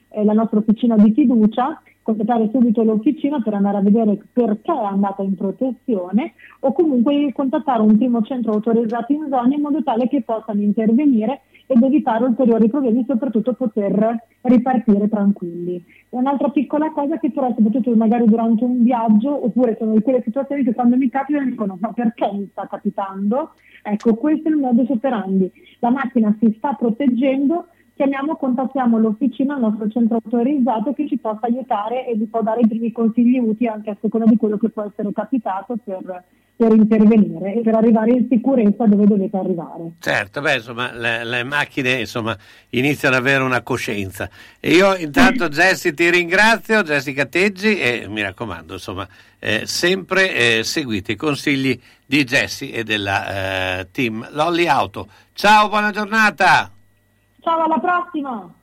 eh, nostra officina di fiducia, contattare subito l'officina per andare a vedere perché è andata in protezione o comunque contattare un primo centro autorizzato in zona in modo tale che possano intervenire ed evitare ulteriori problemi, soprattutto poter ripartire tranquilli. Un'altra piccola cosa che però soprattutto magari durante un viaggio, oppure sono di quelle situazioni che quando mi capitano dicono ma perché mi sta capitando? Ecco, questo è il modo operandi. La macchina si sta proteggendo, chiamiamo, contattiamo l'officina, il nostro centro autorizzato che ci possa aiutare e vi può dare i primi consigli utili anche a seconda di quello che può essere capitato per, per intervenire e per arrivare in sicurezza dove dovete arrivare. Certo, beh, insomma, le, le macchine insomma, iniziano ad avere una coscienza. E io intanto Jessy ti ringrazio, Jessica Teggi, e mi raccomando, insomma, eh, sempre eh, seguite i consigli di Jessy e della eh, team Lolly Auto. Ciao, buona giornata! Ciao, alla prossima!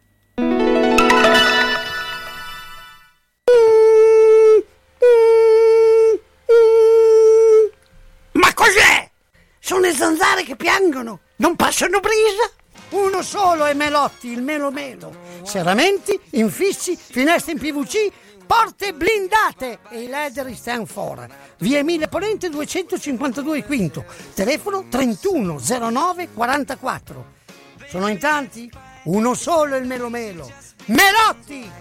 Ma cos'è? Sono le zanzare che piangono, non passano brisa? Uno solo è Melotti, il Melo Melo. Serramenti, infissi, finestre in PVC, porte blindate e i leder stand for. Via Emile Ponente 252 Quinto, telefono 3109 44. Sono in tanti? Uno solo è il Melo Melo. Melotti!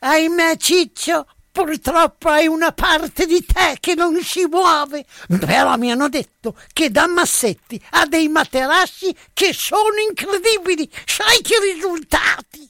Ahimè Ciccio, purtroppo hai una parte di te che non si muove. Però mi hanno detto che da Massetti ha dei materassi che sono incredibili. Sai che risultati?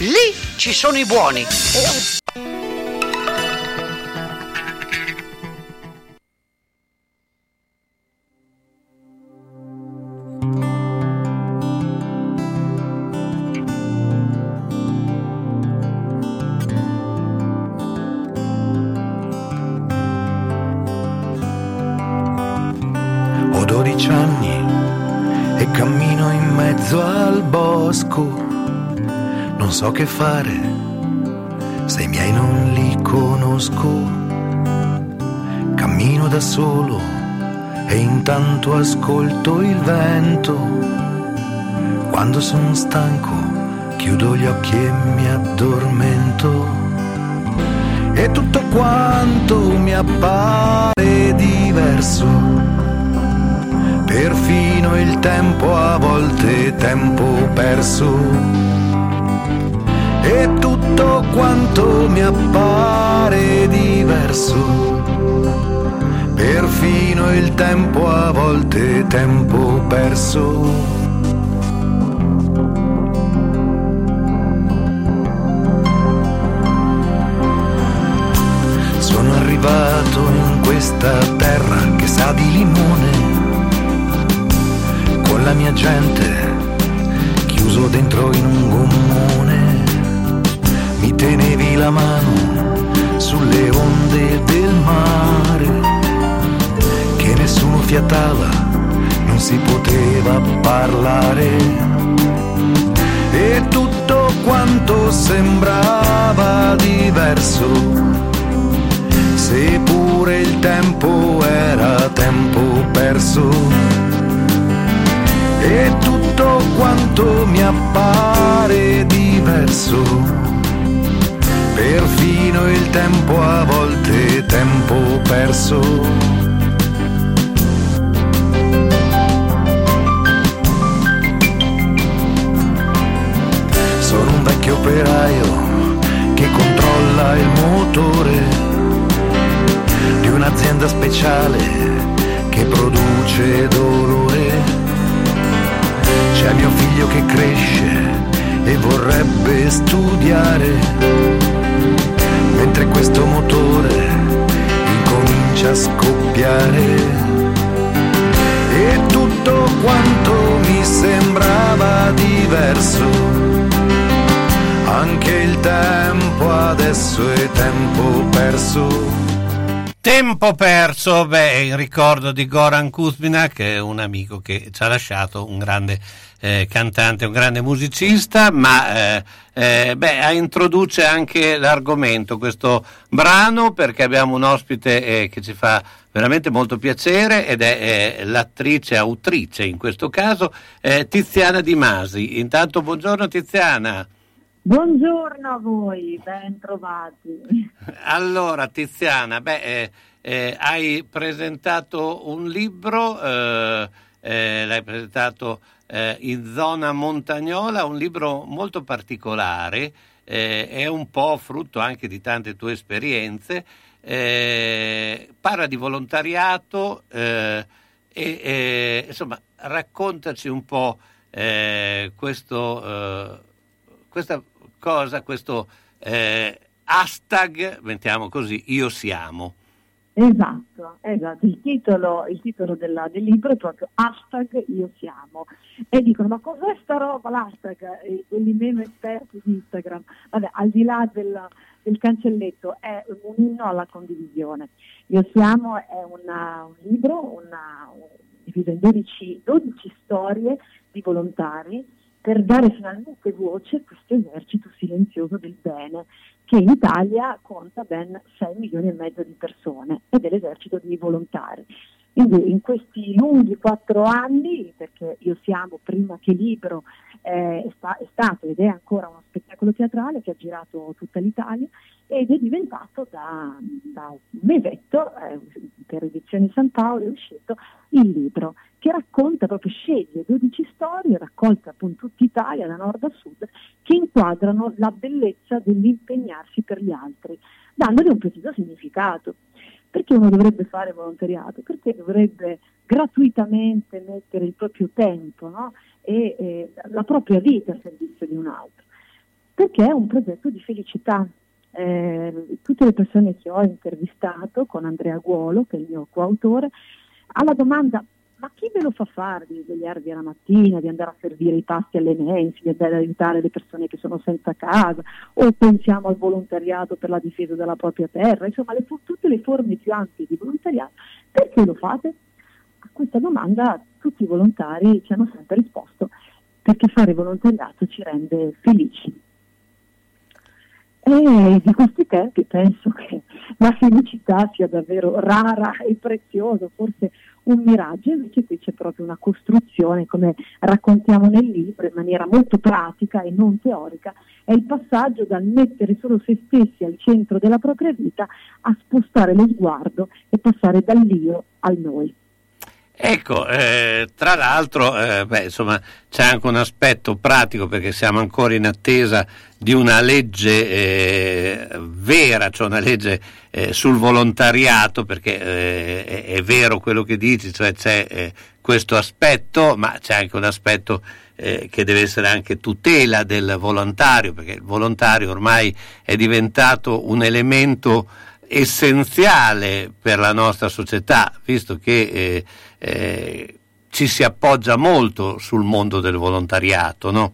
Lì ci sono i buoni. Non so che fare, se i miei non li conosco. Cammino da solo e intanto ascolto il vento. Quando sono stanco, chiudo gli occhi e mi addormento. E tutto quanto mi appare diverso perfino il tempo a volte tempo perso. E tutto quanto mi appare diverso, perfino il tempo a volte tempo perso. Sono arrivato in questa terra che sa di limone. Con la mia gente, chiuso dentro in un gommone, tenevi la mano sulle onde del mare, che nessuno fiatava, non si poteva parlare. E tutto quanto sembrava diverso, seppure il tempo era tempo perso e tutto quanto mi appare diverso. Perfino il tempo a volte tempo perso. Sono un vecchio operaio che controlla il motore di un'azienda speciale che produce dolore c'è mio figlio che cresce e vorrebbe studiare, mentre questo motore incomincia a scoppiare. E tutto quanto mi sembrava diverso, anche il tempo adesso è tempo perso. Tempo perso, beh, il ricordo di Goran Kuzmina, che è un amico che ci ha lasciato, un grande eh, cantante, un grande musicista, ma eh, eh, beh, introduce anche l'argomento, questo brano, perché abbiamo un ospite eh, che ci fa veramente molto piacere ed è l'attrice, autrice in questo caso, Tiziana Di Masi. Intanto buongiorno Tiziana. Buongiorno a voi, ben trovati. Allora, Tiziana, beh, eh, eh, hai presentato un libro, eh, eh l'hai presentato eh, in zona montagnola, un libro molto particolare, eh, è un po' frutto anche di tante tue esperienze, parla di volontariato e insomma raccontaci un po' questo, questa cosa, questo eh, hashtag, mettiamo così, io siamo. Esatto, esatto. Il titolo, il titolo della, del libro è proprio hashtag io siamo. E dicono, ma cos'è sta roba l'hashtag? Quelli meno esperti di Instagram. Vabbè, al di là del, del cancelletto, è un inno alla condivisione. Io siamo è una, un libro, una, diviso in 12, 12 storie di volontari per dare finalmente voce a questo esercito silenzioso del bene, che in Italia conta ben 6 milioni e mezzo di persone ed è l'esercito di volontari. Quindi in questi lunghi quattro anni, perché io siamo prima che libro, eh, è, sta, è, stato ed è ancora uno spettacolo teatrale che ha girato tutta l'Italia ed è diventato da, da un mesetto, eh, per edizioni San Paolo è uscito il libro che racconta proprio, sceglie 12 storie raccolte appunto tutta Italia da nord a sud che inquadrano la bellezza dell'impegnarsi per gli altri, dandogli un preciso significato. Perché uno dovrebbe fare volontariato? Perché dovrebbe gratuitamente mettere il proprio tempo no? e eh, la propria vita a servizio di un altro? Perché è un progetto di felicità. Eh, tutte le persone che ho intervistato con Andrea Guolo, che è il mio coautore, alla domanda ma chi ve lo fa fare di svegliarvi la mattina, di andare a servire i pasti alle mense, di andare ad aiutare le persone che sono senza casa, o pensiamo al volontariato per la difesa della propria terra, insomma le, tutte le forme più ampie di volontariato, perché lo fate? A questa domanda tutti i volontari ci hanno sempre risposto perché fare volontariato ci rende felici. E di questi tempi penso che la felicità sia davvero rara e preziosa, forse un miraggio, invece qui c'è proprio una costruzione, come raccontiamo nel libro, in maniera molto pratica e non teorica, è il passaggio dal mettere solo se stessi al centro della propria vita a spostare lo sguardo e passare dall'io al noi. Ecco, eh, tra l'altro eh, beh, insomma, c'è anche un aspetto pratico perché siamo ancora in attesa di una legge eh, vera, cioè una legge eh, sul volontariato, perché eh, è, è, vero quello che dici, cioè c'è eh, questo aspetto, ma c'è anche un aspetto che deve essere anche tutela del volontario, perché il volontario ormai è diventato un elemento essenziale per la nostra società, visto che eh, eh, ci si appoggia molto sul mondo del volontariato, no?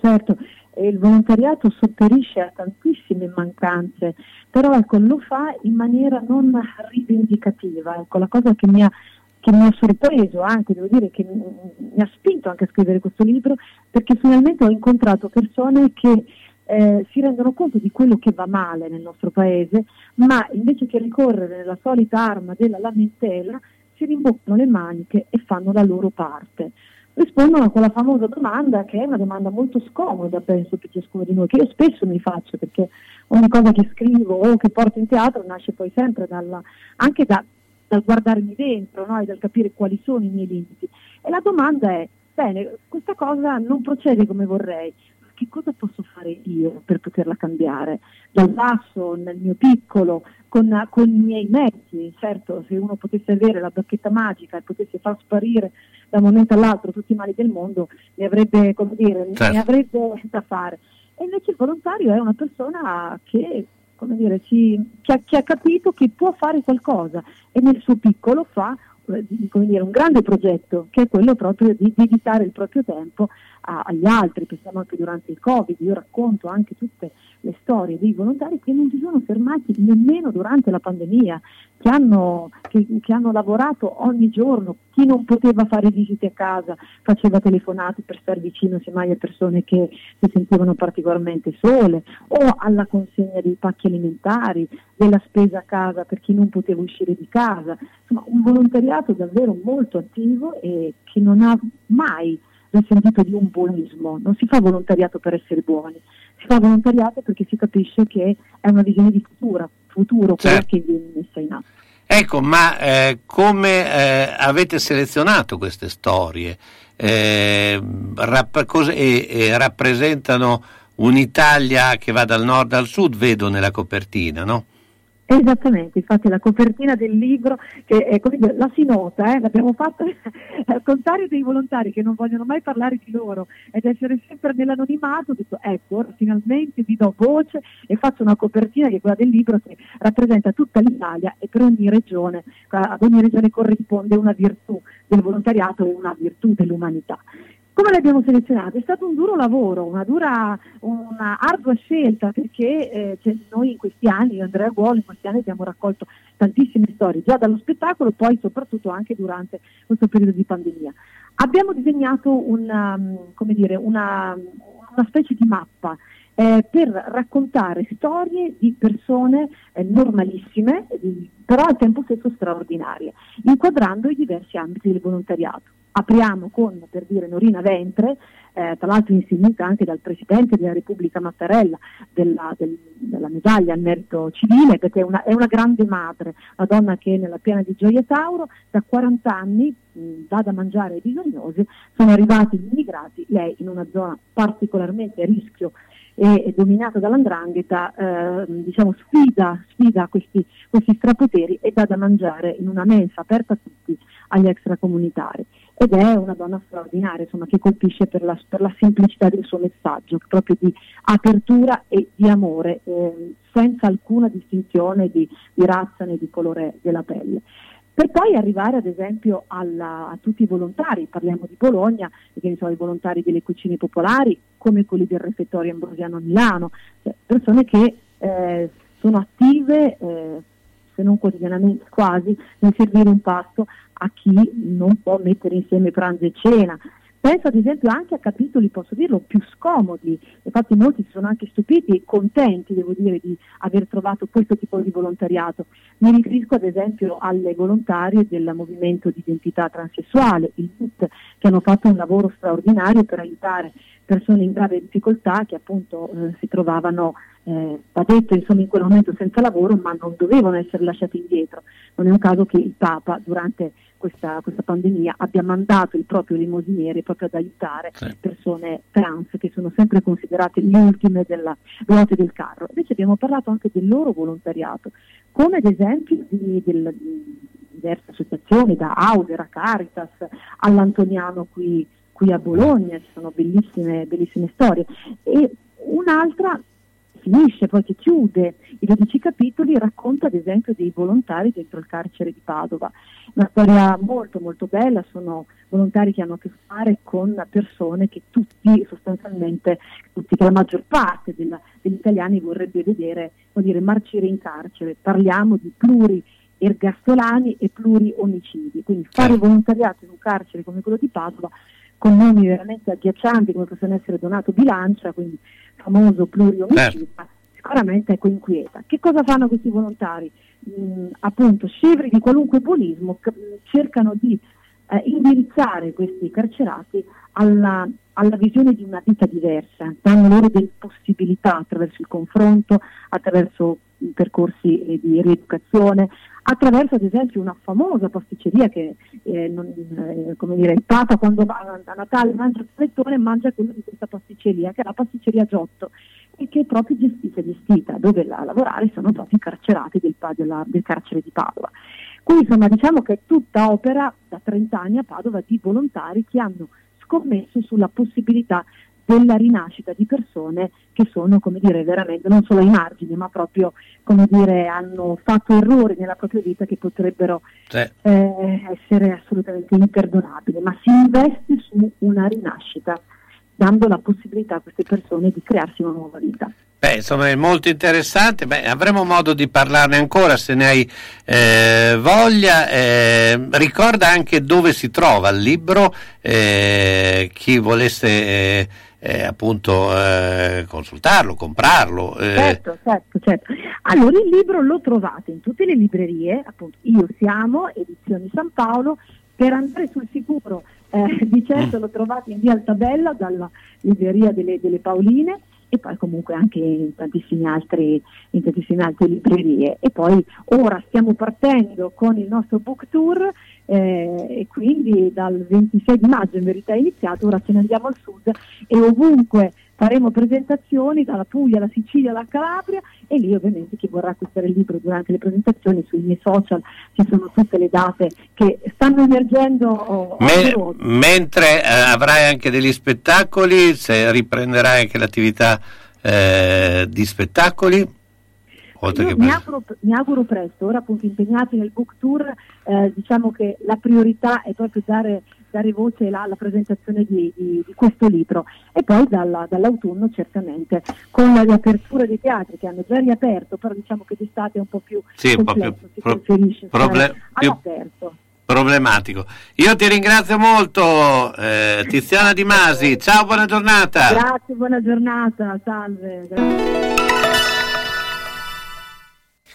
Certo, il volontariato sopperisce a tantissime mancanze, però ecco, lo fa in maniera non rivendicativa. Ecco, la cosa che mi ha che mi ha sorpreso anche, devo dire che mi ha spinto anche a scrivere questo libro, perché finalmente ho incontrato persone che eh, si rendono conto di quello che va male nel nostro paese, ma invece che ricorrere nella solita arma della lamentela, si rimboccano le maniche e fanno la loro parte. Rispondono a quella famosa domanda che è una domanda molto scomoda, penso, per ciascuno di noi, che io spesso mi faccio, perché ogni cosa che scrivo o che porto in teatro nasce poi sempre dalla, anche da, dal guardarmi dentro no? e dal capire quali sono i miei limiti. E la domanda è, bene, questa cosa non procede come vorrei, che cosa posso fare io per poterla cambiare? Dal basso, nel mio piccolo, con, con, i miei mezzi. Certo, se uno potesse avere la bacchetta magica e potesse far sparire da un momento all'altro tutti i mali del mondo, ne avrebbe, come dire, certo. ne avrebbe da fare. E invece il volontario è una persona che, come dire, ci, che, ha, che ha capito che può fare qualcosa e nel suo piccolo fa come dire, un grande progetto che è quello proprio di dedicare il proprio tempo a, agli altri, pensiamo anche durante il Covid, io racconto anche tutte le storie dei volontari che non si sono fermati nemmeno durante la pandemia, che hanno, che, che hanno lavorato ogni giorno, chi non poteva fare visite a casa faceva telefonate per stare vicino semmai a persone che si sentivano particolarmente sole o alla consegna dei pacchi alimentari, della spesa a casa per chi non poteva uscire di casa, insomma un volontariato davvero molto attivo e che non ha mai risentito di un buonismo, non si fa volontariato per essere buoni, si fa volontariato perché si capisce che è una visione di futuro, futuro quella certo. che viene messa in atto. Ecco, ma eh, come eh, avete selezionato queste storie? Eh, rapp- cos- rappresentano un'Italia che va dal nord al sud, vedo nella copertina, no? Esattamente, infatti la copertina del libro, che è la si nota, eh, l'abbiamo fatta al contrario dei volontari che non vogliono mai parlare di loro ed essere sempre nell'anonimato, ho detto ecco, finalmente vi do voce e faccio una copertina che è quella del libro che rappresenta tutta l'Italia e per ogni regione, ad ogni regione corrisponde una virtù del volontariato e una virtù dell'umanità. Come le abbiamo selezionate? È stato un duro lavoro, una dura, una ardua scelta perché eh, cioè noi in questi anni, e Andrea Guolo, in questi anni abbiamo raccolto tantissime storie, già dallo spettacolo, poi soprattutto anche durante questo periodo di pandemia. Abbiamo disegnato una, um, dire, una, una specie di mappa eh, per raccontare storie di persone eh, normalissime, però al tempo stesso straordinarie, inquadrando i diversi ambiti del volontariato. Apriamo con, per dire, Norina Ventre, eh, tra l'altro insignita anche dal Presidente della Repubblica Mattarella della, del, della medaglia al merito civile, perché è una, è una, grande madre, una donna che nella piana di Gioia Tauro da 40 anni mh, dà da mangiare ai bisognosi, sono arrivati gli immigrati, lei in una zona particolarmente a rischio e, dominata dall'andrangheta, eh, diciamo, sfida, sfida questi, questi strapoteri e dà da mangiare in una mensa aperta a tutti agli extracomunitari ed è una donna straordinaria insomma, che colpisce per la, per la, semplicità del suo messaggio, proprio di apertura e di amore, eh, senza alcuna distinzione di, di, razza né di colore della pelle. Per poi arrivare ad esempio alla, a tutti i volontari, parliamo di Bologna, che ne so, i volontari delle cucine popolari, come quelli del refettorio ambrosiano a Milano, cioè persone che eh, sono attive, eh, se non quotidianamente quasi, nel servire un pasto a chi non può mettere insieme pranzo e cena. Penso ad esempio anche a capitoli, posso dirlo, più scomodi, infatti molti si sono anche stupiti e contenti, devo dire, di aver trovato questo tipo di volontariato. Mi riferisco ad esempio alle volontarie del movimento di identità transessuale, il MUT, che hanno fatto un lavoro straordinario per aiutare persone in grave difficoltà che appunto eh, si trovavano, eh, va detto insomma in quel momento senza lavoro, ma non dovevano essere lasciati indietro. Non è un caso che il Papa durante questa, questa pandemia abbia mandato il proprio limosiniere proprio ad aiutare Sì. persone trans che sono sempre considerate le ultime della ruote del carro. Invece abbiamo parlato anche del loro volontariato, come ad esempio di, del- di diverse associazioni, da Auder a Caritas, all'Antoniano qui, qui a Bologna, ci sono bellissime, bellissime storie. E un'altra finisce, poi che chiude i 12 capitoli, racconta ad esempio dei volontari dentro il carcere di Padova. Una storia molto molto bella, sono volontari che hanno a che fare con persone che tutti, sostanzialmente, tutti, che la maggior parte della- degli italiani vorrebbe vedere vuol dire, marcire in carcere. Parliamo di pluri ergastolani e pluri omicidi, quindi fare volontariato in un carcere come quello di Padova con nomi veramente agghiaccianti come possono essere Donato Bilancia, quindi famoso pluriomicida, sicuramente ecco inquieta. Che cosa fanno questi volontari? Mm, appunto, scevri di qualunque buonismo, c- cercano di eh, indirizzare questi carcerati alla, alla visione di una vita diversa, danno loro delle possibilità attraverso il confronto, attraverso percorsi eh, di rieducazione, attraverso ad esempio una famosa pasticceria che eh, non- eh, come dire, il Papa quando va a Natale mangia il panettone mangia quello di questa pasticceria che è la pasticceria Giotto e che è proprio gestita, gestita dove a lavorare sono proprio i carcerati del, della- del carcere di Padova. Quindi insomma diciamo che è tutta opera da 30 anni a Padova di volontari che hanno scommesso sulla possibilità della rinascita di persone che sono, come dire, veramente non solo ai margini, ma proprio, come dire, hanno fatto errori nella propria vita che potrebbero Sì. eh, essere assolutamente imperdonabili, ma si investe su una rinascita, dando la possibilità a queste persone di crearsi una nuova vita. Beh, insomma, è molto interessante. Beh, avremo modo di parlarne ancora se ne hai eh, voglia. Eh, ricorda anche dove si trova il libro, eh, chi volesse eh, appunto eh, consultarlo, comprarlo. eh. Certo, certo, certo. Allora il libro lo trovate in tutte le librerie, appunto Io siamo, edizioni San Paolo, per andare sul sicuro eh, di certo lo trovate in via Altabella dalla libreria delle, delle Paoline e poi comunque anche in tantissimi altri, in tantissime altre librerie. E poi ora stiamo partendo con il nostro book tour eh, e quindi dal 26 di maggio in verità è iniziato, ora ce ne andiamo al sud e ovunque faremo presentazioni dalla Puglia alla Sicilia alla Calabria e lì ovviamente chi vorrà acquistare il libro durante le presentazioni sui miei social ci sono tutte le date che stanno emergendo oh, mentre eh, avrai anche degli spettacoli, se riprenderai anche l'attività eh, di spettacoli, oltre Io che mi, auguro, mi auguro presto, ora appunto impegnati nel book tour, eh, diciamo che la priorità è proprio dare, dare voce alla, presentazione di, di- di questo libro e poi dalla- dall'autunno certamente con la riapertura dei teatri che hanno già riaperto, però diciamo che d'estate è un po' più Sì, un po' più complesso, si pro- proble- all'aperto. problematico. Io ti ringrazio molto, eh, Tiziana Di Masi. Ciao, buona giornata. Grazie, buona giornata, salve. grazie.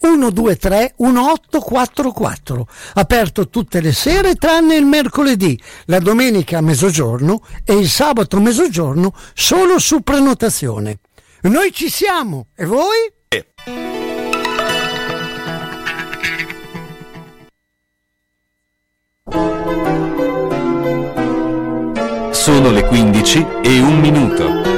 123 1844. Aperto tutte le sere tranne il mercoledì, la domenica a mezzogiorno e il sabato a mezzogiorno solo su prenotazione. Noi ci siamo e voi? Sono le 15 e un minuto.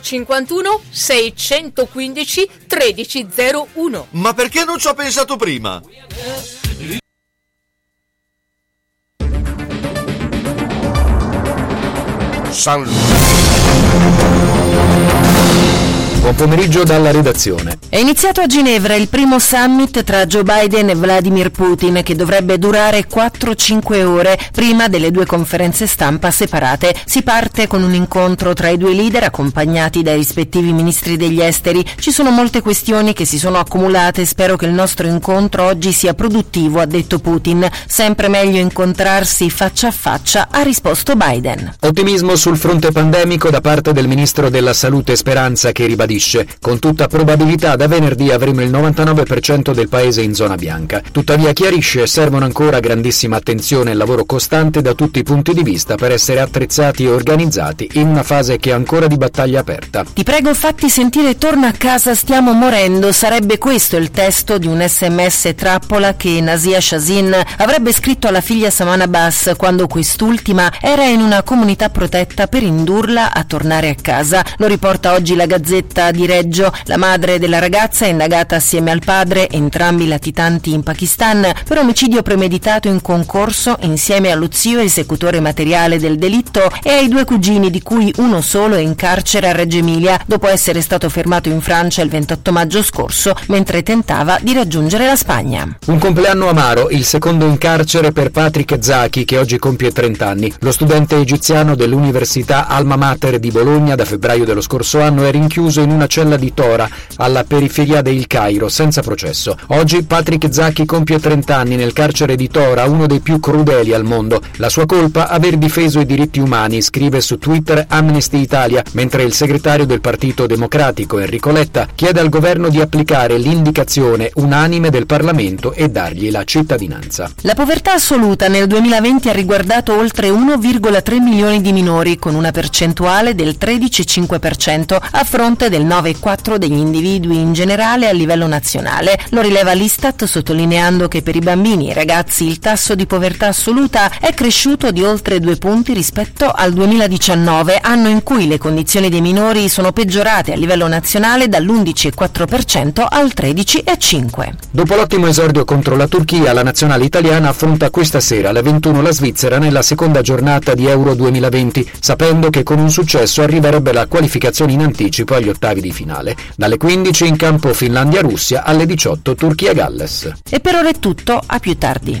051 615 1301. Ma perché non ci ho pensato prima? San Buon pomeriggio dalla redazione. È iniziato a Ginevra il primo summit tra Joe Biden e Vladimir Putin che dovrebbe durare 4-5 ore prima delle due conferenze stampa separate. Si parte con un incontro tra i due leader accompagnati dai rispettivi ministri degli esteri. Ci sono molte questioni che si sono accumulate. Spero che il nostro incontro oggi sia produttivo, ha detto Putin. Sempre meglio incontrarsi faccia a faccia, ha risposto Biden. Ottimismo sul fronte pandemico da parte del ministro della Salute Speranza che ribadisce con tutta probabilità da venerdì avremo il 99% del paese in zona bianca. Tuttavia chiarisce servono ancora grandissima attenzione e lavoro costante da tutti i punti di vista per essere attrezzati e organizzati in una fase che è ancora di battaglia aperta. Ti prego fatti sentire torna a casa stiamo morendo. Sarebbe questo il testo di un sms trappola che Nasia Shazin avrebbe scritto alla figlia Samana Bass quando quest'ultima era in una comunità protetta per indurla a tornare a casa. Lo riporta oggi la Gazzetta di Reggio. La madre della ragazza è indagata assieme al padre, entrambi latitanti in Pakistan, per omicidio premeditato in concorso insieme allo zio esecutore materiale del delitto e ai due cugini di cui uno solo è in carcere a Reggio Emilia dopo essere stato fermato in Francia il 28 maggio scorso mentre tentava di raggiungere la Spagna. Un compleanno amaro, il secondo in carcere per Patrick Zaki che oggi compie 30 anni. Lo studente egiziano dell'Università Alma Mater di Bologna da febbraio dello scorso anno è rinchiuso in una cella di Tora, alla periferia del Cairo, senza processo. Oggi Patrick Zacchi compie 30 anni nel carcere di Tora, uno dei più crudeli al mondo. La sua colpa? Aver difeso i diritti umani, scrive su Twitter Amnesty Italia, mentre il segretario del Partito Democratico, Enrico Letta, chiede al governo di applicare l'indicazione unanime del Parlamento e dargli la cittadinanza. La povertà assoluta nel 2020 ha riguardato oltre 1,3 milioni di minori, con una percentuale del 13,5% a fronte del 9,4% degli individui in generale a livello nazionale. Lo rileva l'Istat sottolineando che per i bambini e i ragazzi il tasso di povertà assoluta è cresciuto di oltre due punti rispetto al 2019, anno in cui le condizioni dei minori sono peggiorate a livello nazionale dall'11,4% al 13,5%. Dopo l'ottimo esordio contro la Turchia, la nazionale italiana affronta questa sera alle 21 la Svizzera nella seconda giornata di Euro 2020, sapendo che con un successo arriverebbe la qualificazione in anticipo agli ottavi di finale. Dalle 15 in campo Finlandia-Russia, alle 18 Turchia-Galles. E per ora è tutto, a più tardi.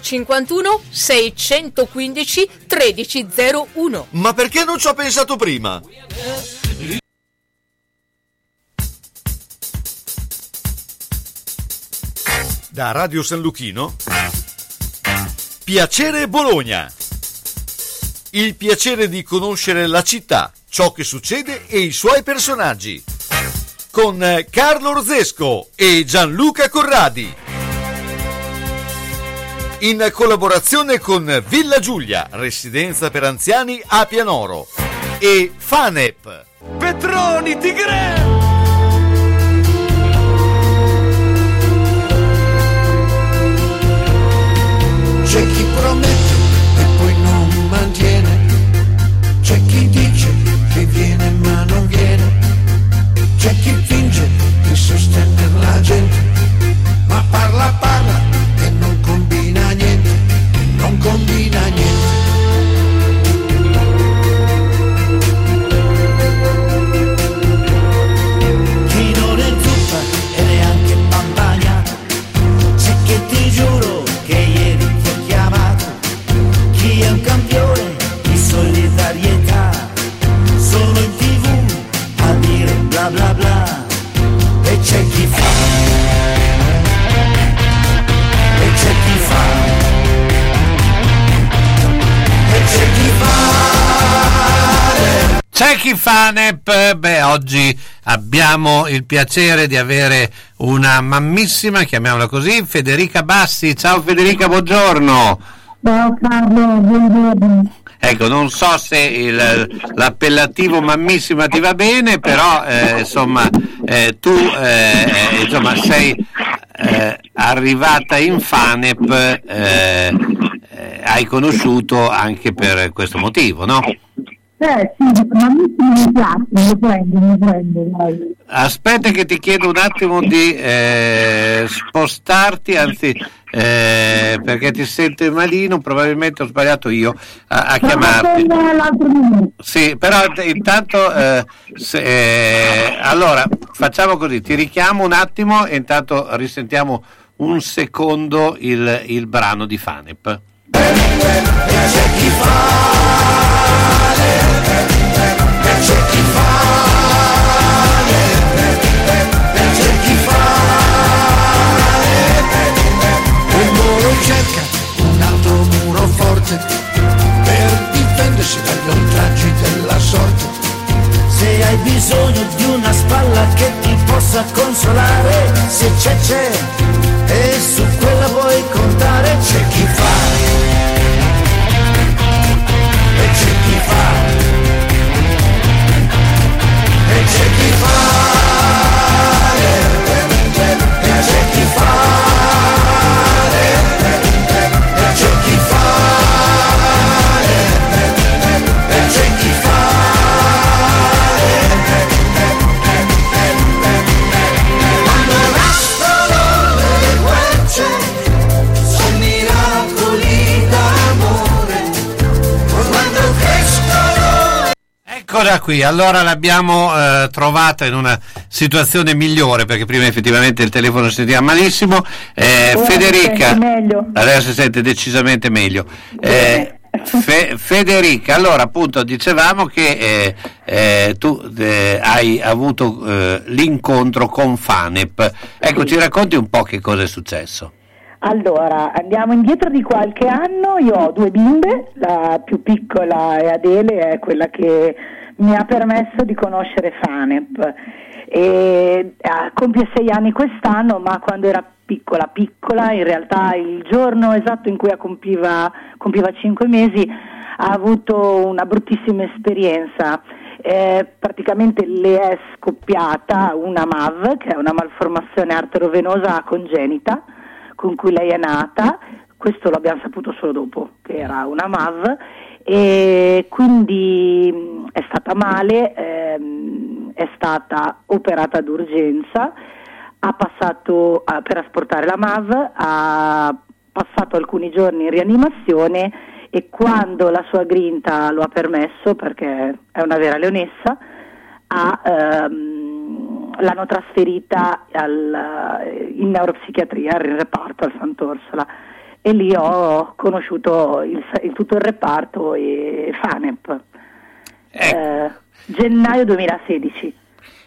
051 615 1301. Ma perché non ci ho pensato prima? Da Radio San Luchino. Piacere Bologna. Il piacere di conoscere la città, ciò che succede e i suoi personaggi. Con Carlo Orzesco e Gianluca Corradi. In collaborazione con Villa Giulia, residenza per anziani a Pianoro. E Fanep. Petroni Tigre! C'è chi promette e poi non mantiene, c'è chi dice che viene ma non viene, c'è chi finge di sostenere la gente, ma parla parla C'è chi fa NEP? Beh, oggi abbiamo il piacere di avere una mammissima, chiamiamola così, Federica Bassi. Ciao Federica, buongiorno. Ciao Carlo, buongiorno. Ecco, non so se il- l'appellativo mammissima ti va bene, però eh, insomma eh, tu eh, insomma, sei eh, arrivata in Fanep, eh, eh, hai conosciuto anche per questo motivo, no? Eh sì, ma mi mi piace, mi prendo, mi prendo, dai. Aspetta che ti chiedo un attimo di eh, spostarti, anzi eh, perché ti sento malino, probabilmente ho sbagliato io a, a chiamarti. Sì, però intanto eh, se- eh, allora facciamo così, ti richiamo un attimo e intanto risentiamo un secondo il, il brano di Fanep. c'è cerca un altro muro forte per difendersi dagli oltraggi della sorte. Se hai bisogno di una spalla che ti possa consolare, se c'è c'è e su quella puoi contare, c'è chi fa. e c'è chi fa. E c'è chi fa Eccola qui, allora l'abbiamo eh, trovata in una situazione migliore perché prima effettivamente il telefono si sentiva malissimo. Eh, Ora Federica, adesso si sente decisamente meglio. Eh, Fe- Federica, allora appunto dicevamo che eh, eh, tu eh, hai avuto l'incontro con Fanep. Ecco, ci racconti un po' che cosa è successo. Allora, andiamo indietro di qualche anno, io ho due bimbe, la più piccola è Adele, è quella che mi ha permesso di conoscere Fanep. E, ah, compie sei anni quest'anno, ma quando era piccola piccola, in realtà il giorno esatto in cui compiva, compiva cinque mesi, ha avuto una bruttissima esperienza. Eh, praticamente le è scoppiata una MAV, che è una malformazione arterovenosa congenita, con cui lei è nata. questo l'abbiamo saputo solo dopo, che era una MAV e quindi è stata male, ehm, è stata operata d'urgenza, ha passato eh, per asportare la MAV, ha passato alcuni giorni in rianimazione e quando la sua grinta lo ha permesso, perché è una vera leonessa, ha, ehm, l'hanno trasferita al, in neuropsichiatria, in reparto al Sant'Orsola e lì ho conosciuto il, il- tutto il reparto e FANEP. Eh, gennaio 2016.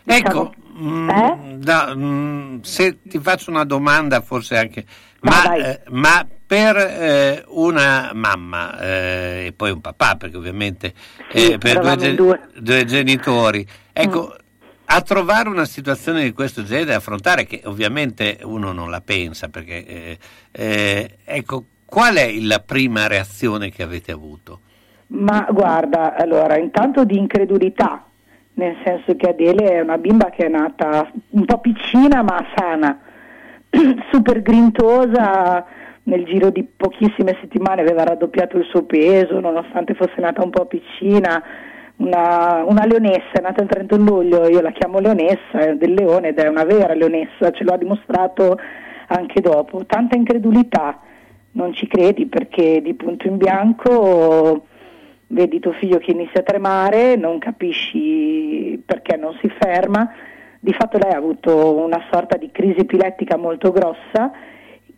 Ecco, mm, Eh? da- mm, se ti faccio una domanda, forse anche, ma, eh, ma per eh, una mamma eh, e poi un papà, perché ovviamente Sì, eh, per due, gen- due. Mm. due genitori, ecco, a trovare una situazione di questo genere da affrontare, che ovviamente uno non la pensa, perché eh, eh, ecco, qual è la prima reazione che avete avuto? Ma guarda, allora, intanto di incredulità, nel senso che Adele è una bimba che è nata un po' piccina ma sana, super grintosa, nel giro di pochissime settimane aveva raddoppiato il suo peso, nonostante fosse nata un po' piccina, una, una leonessa, è nata il 31 luglio, io la chiamo leonessa, è del leone ed è una vera leonessa, ce lo ha dimostrato anche dopo, tanta incredulità, non ci credi perché di punto in bianco vedi tuo figlio che inizia a tremare, non capisci perché non si ferma, di fatto lei ha avuto una sorta di crisi epilettica molto grossa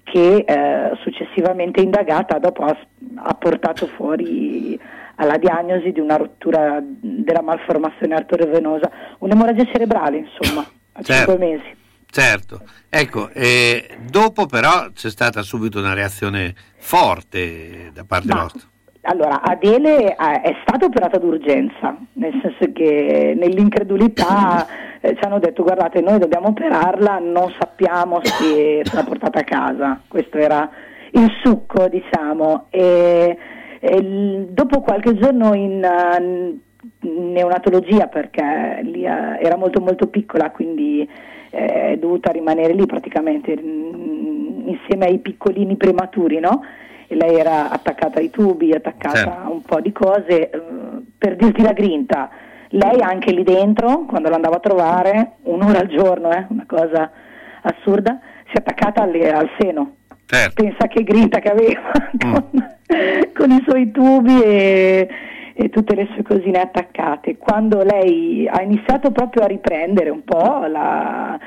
che eh, successivamente indagata dopo ha, ha portato fuori alla diagnosi di una rottura della malformazione arteriovenosa, un'emorragia cerebrale insomma, a Certo. 5 mesi. Certo, ecco, eh, dopo però c'è stata subito una reazione forte da parte Ma- vostra. Allora, Adele è stata operata d'urgenza, nel senso che nell'incredulità eh, ci hanno detto guardate noi dobbiamo operarla, non sappiamo se sarà portata a casa, questo era il succo diciamo. E, e dopo qualche giorno in, eh, neonatologia perché lì eh, era molto molto piccola quindi eh, è dovuta rimanere lì praticamente mm, insieme ai piccolini prematuri, no? E lei era attaccata ai tubi, attaccata Certo. a un po' di cose. per dirti la grinta, lei anche lì dentro, quando l'andavo a trovare, un'ora al giorno, eh, una cosa assurda, si è attaccata alle- al seno. Certo. Pensa che grinta che aveva con, con i suoi tubi e, e tutte le sue cosine attaccate. Quando lei ha iniziato proprio a riprendere un po' la-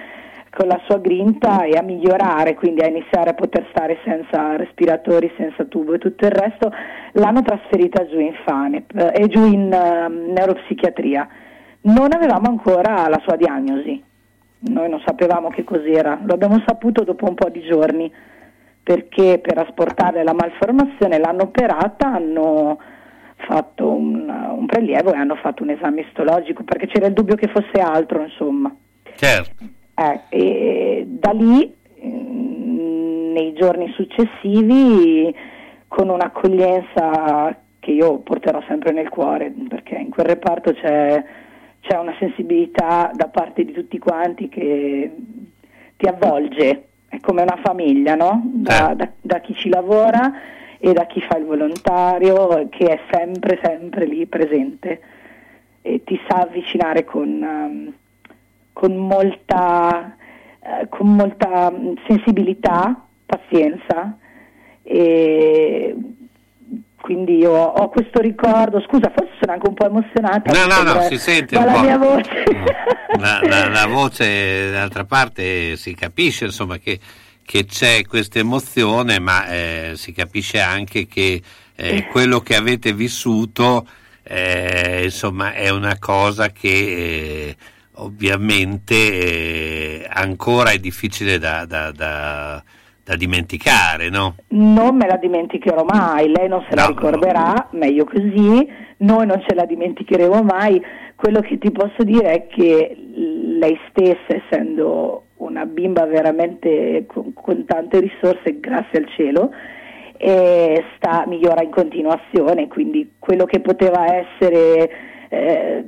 con la sua grinta e a migliorare, quindi a iniziare a poter stare senza respiratori, senza tubo e tutto il resto, l'hanno trasferita giù in FANEP eh, e giù in ehm, neuropsichiatria. Non avevamo ancora la sua diagnosi, noi non sapevamo che cos'era, lo abbiamo saputo dopo un po' di giorni perché per asportare la malformazione l'hanno operata, hanno fatto un, un prelievo e hanno fatto un esame istologico perché c'era il dubbio che fosse altro, insomma. Certo. Eh, e da lì, mm, nei giorni successivi, con un'accoglienza che io porterò sempre nel cuore, perché in quel reparto c'è, c'è una sensibilità da parte di tutti quanti che ti avvolge, è come una famiglia, no? Da, da- da chi ci lavora e da chi fa il volontario, che è sempre, sempre lì presente e ti sa avvicinare con, ehm, con molta, eh, con molta mm, sensibilità, pazienza e quindi io ho questo ricordo, scusa forse sono anche un po' emozionata, No, no, no, si sente un la po'. mia voce La, la- la voce d'altra parte si capisce insomma che, che c'è questa emozione, ma eh, si capisce anche che eh, quello che avete vissuto eh, insomma è una cosa che eh, ovviamente eh, ancora è difficile da, da- da- da dimenticare, no? non me la dimenticherò mai, lei non se la No, ricorderà, meglio così, noi non ce la dimenticheremo mai. Quello che ti posso dire è che lei stessa, essendo una bimba veramente con, con tante risorse, grazie al cielo, eh, sta, migliora in continuazione, quindi quello che poteva essere, eh,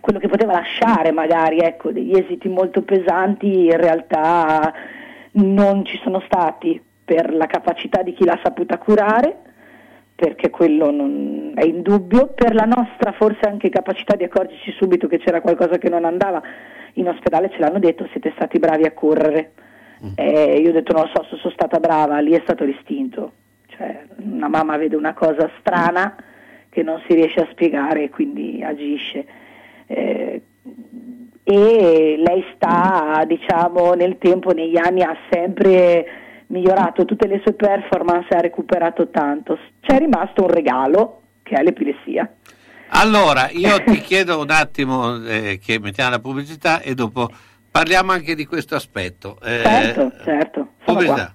quello che poteva lasciare magari ecco, degli esiti molto pesanti, in realtà non ci sono stati per la capacità di chi l'ha saputa curare, perché quello non è indubbio, per la nostra forse anche capacità di accorgerci subito che c'era qualcosa che non andava. In ospedale ce l'hanno detto, siete stati bravi a correre. E io ho detto non lo so se sono stata brava, lì è stato l'istinto. Cioè, una mamma vede una cosa strana che non si riesce a spiegare e quindi agisce. Eh, e lei sta, diciamo, nel tempo, negli anni ha sempre migliorato tutte le sue performance ha recuperato tanto. C'è rimasto un regalo che è l'epilessia. Allora, io ti chiedo un attimo eh, che mettiamo la pubblicità e dopo parliamo anche di questo aspetto. Eh, Certo, certo. Sono pubblicità.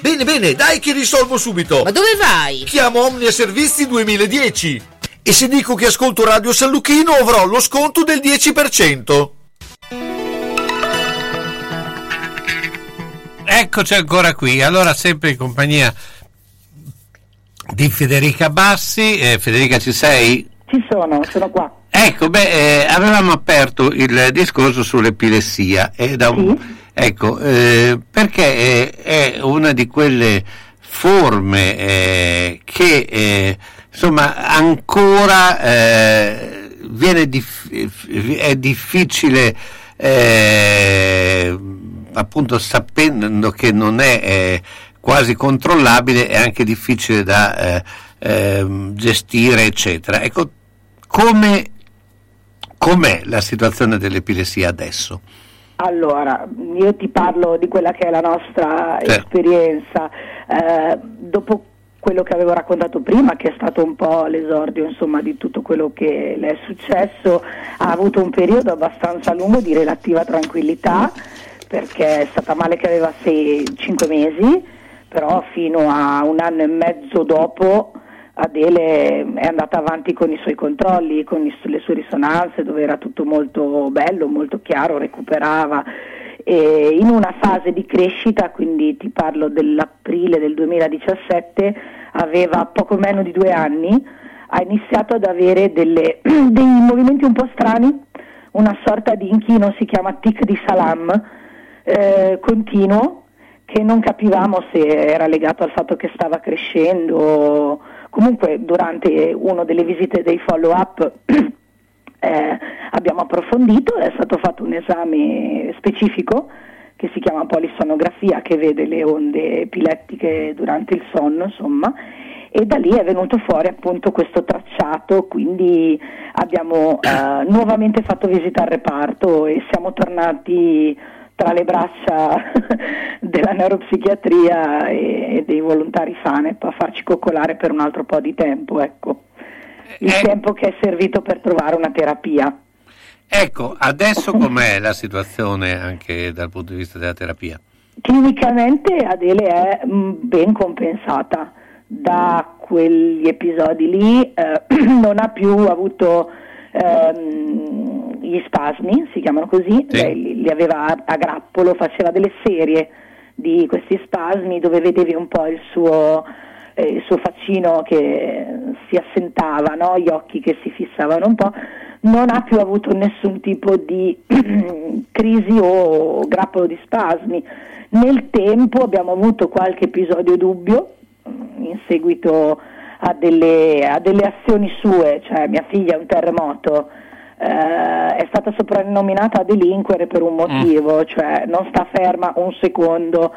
Bene, bene, dai che risolvo subito. Ma dove vai? Chiamo Omnia Servizi 2010. E se dico che ascolto Radio San Lucchino avrò lo sconto del 10%. Eccoci ancora qui, allora sempre in compagnia di Federica Bassi. Eh, Federica ci sei? Ci sono, sono qua. Ecco, beh, eh, avevamo aperto il discorso sull'epilessia e da un- ecco, eh, perché è, è una di quelle forme eh, che eh, insomma ancora eh, viene dif- è difficile eh, appunto sapendo che non è eh, quasi controllabile è anche difficile da eh, ehm, gestire eccetera. Ecco come com'è la situazione dell'epilessia adesso Allora, io ti parlo di quella che è la nostra esperienza. Eh, dopo quello che avevo raccontato prima, che è stato un po' l'esordio insomma, di tutto quello che le è successo, ha avuto un periodo abbastanza lungo di relativa tranquillità, perché è stata male che aveva 5 mesi, però fino a un anno e mezzo dopo Adele è andata avanti con i suoi controlli, con i- le sue risonanze, dove era tutto molto bello, molto chiaro, recuperava. E in una fase di crescita, quindi ti parlo dell'aprile del 2017, aveva poco meno di due anni, ha iniziato ad avere delle- dei movimenti un po' strani, una sorta di inchino, si chiama tic di salam, eh, continuo, che non capivamo se era legato al fatto che stava crescendo. Comunque durante una delle visite dei follow up eh, abbiamo approfondito, è stato fatto un esame specifico che si chiama polisonografia che vede le onde epilettiche durante il sonno, insomma, e da lì è venuto fuori appunto questo tracciato, quindi abbiamo eh, nuovamente fatto visita al reparto e siamo tornati tra le braccia della neuropsichiatria e, dei volontari FANEP a farci coccolare per un altro po' di tempo, ecco. Il Eh. tempo che è servito per trovare una terapia. Ecco, adesso com'è la situazione anche dal punto di vista della terapia? Clinicamente Adele è mh, ben compensata da quegli episodi lì, eh, non ha più avuto ehm, gli spasmi, si chiamano così, lei li, li aveva a, a grappolo, faceva delle serie di questi spasmi dove vedevi un po' il suo, eh, il suo faccino che si assentava, no? gli occhi che si fissavano un po', non ha più avuto nessun tipo di crisi o grappolo di spasmi. Nel tempo abbiamo avuto qualche episodio dubbio mm, in seguito a delle, a delle azioni sue, cioè mia figlia è un terremoto, eh, è stata soprannominata a delinquere per un motivo, cioè non sta ferma un secondo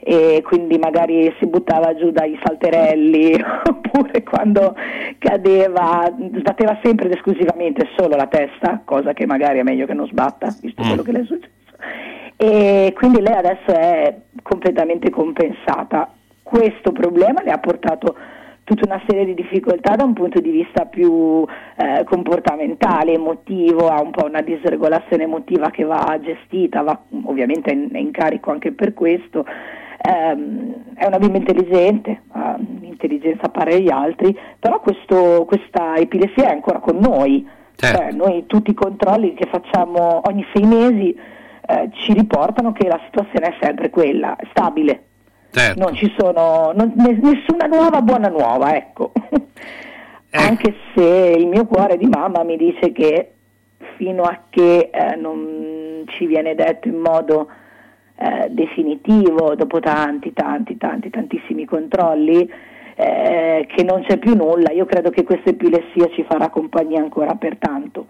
e quindi magari si buttava giù dai salterelli oppure quando cadeva sbatteva sempre ed esclusivamente solo la testa, cosa che magari è meglio che non sbatta, visto quello che le è successo. E quindi lei adesso è completamente compensata. Questo problema le ha portato tutta una serie di difficoltà da un punto di vista più eh, comportamentale, emotivo, ha un po' una disregolazione emotiva che va gestita, va ovviamente in, è in carico anche per questo. Ehm, è una bimba intelligente, ha un'intelligenza pari agli altri, però questo- questa epilessia è ancora con noi. Cioè, noi tutti i controlli che facciamo ogni sei mesi eh, ci riportano che la situazione è sempre quella, stabile. Certo. Non ci sono non- ne- nessuna nuova buona nuova, ecco. Anche se il mio cuore di mamma mi dice che fino a che eh, non ci viene detto in modo eh, definitivo, dopo tanti, tanti, tanti, tantissimi controlli, eh, che non c'è più nulla, io credo che questa epilessia ci farà compagnia ancora per tanto.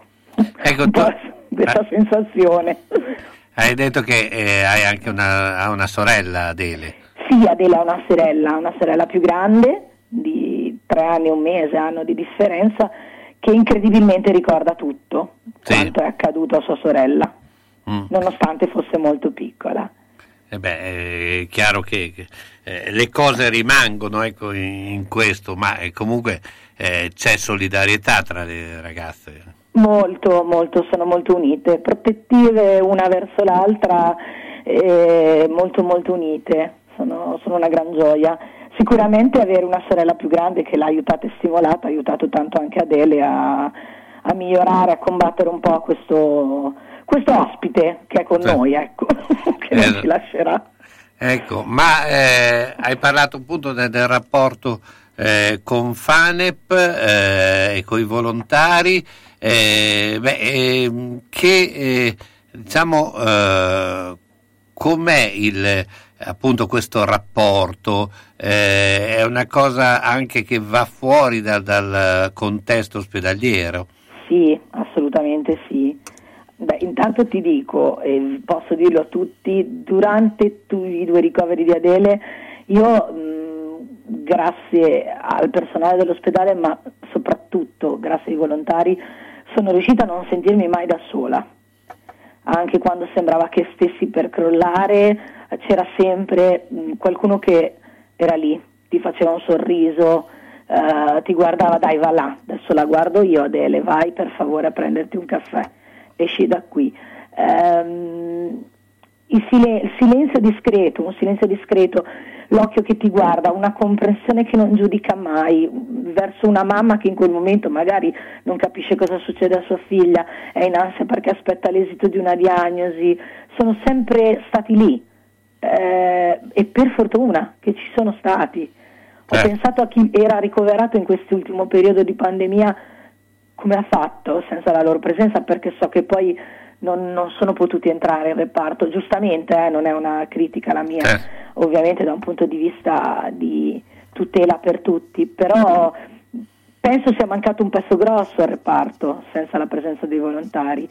Ecco, tu questa sensazione. hai detto che eh, hai anche una, una sorella, Adele. Sì, Adele ha una sorella, una sorella più grande, di tre anni e un mese, hanno di differenza, che incredibilmente ricorda tutto quanto è accaduto a sua sorella, Mm. nonostante fosse molto piccola. Eh beh, è chiaro che eh, le cose rimangono ecco, in, in questo, ma eh, comunque eh, c'è solidarietà tra le ragazze. Molto, molto, sono molto unite, protettive una verso l'altra, eh, molto, molto unite, sono, sono una gran gioia. Sicuramente avere una sorella più grande che l'ha aiutata e stimolata ha aiutato tanto anche Adele a, a migliorare, a combattere un po' questo, questo ospite che è con noi, ecco, che non Eh, ci lascerà. Ecco, ma eh, hai parlato appunto del, del rapporto eh, con Fanep eh, e con i volontari, eh, beh, ehm, che eh, diciamo com'è il, appunto questo rapporto? Eh, è una cosa anche che va fuori dal, dal contesto ospedaliero. Sì, assolutamente sì. Beh, intanto ti dico, e posso dirlo a tutti, durante tu- i due ricoveri di Adele, io mh, grazie al personale dell'ospedale, ma soprattutto grazie ai volontari, sono riuscita a non sentirmi mai da sola. Anche quando sembrava che stessi per crollare, c'era sempre mh, qualcuno che era lì, ti faceva un sorriso, eh, ti guardava, dai va là, adesso la guardo io Adele, vai per favore a prenderti un caffè, esci da qui. Ehm, il, sile- il silenzio discreto, un silenzio discreto, l'occhio che ti guarda, una comprensione che non giudica mai, verso una mamma che in quel momento magari non capisce cosa succede a sua figlia, è in ansia perché aspetta l'esito di una diagnosi, sono sempre stati lì eh, e per fortuna che ci sono stati. Ho Certo. pensato a chi era ricoverato in quest'ultimo periodo di pandemia come ha fatto senza la loro presenza perché so che poi non, non sono potuti entrare in reparto, giustamente eh, non è una critica la mia, ovviamente da un punto di vista di tutela per tutti, però penso sia mancato un pezzo grosso al reparto senza la presenza dei volontari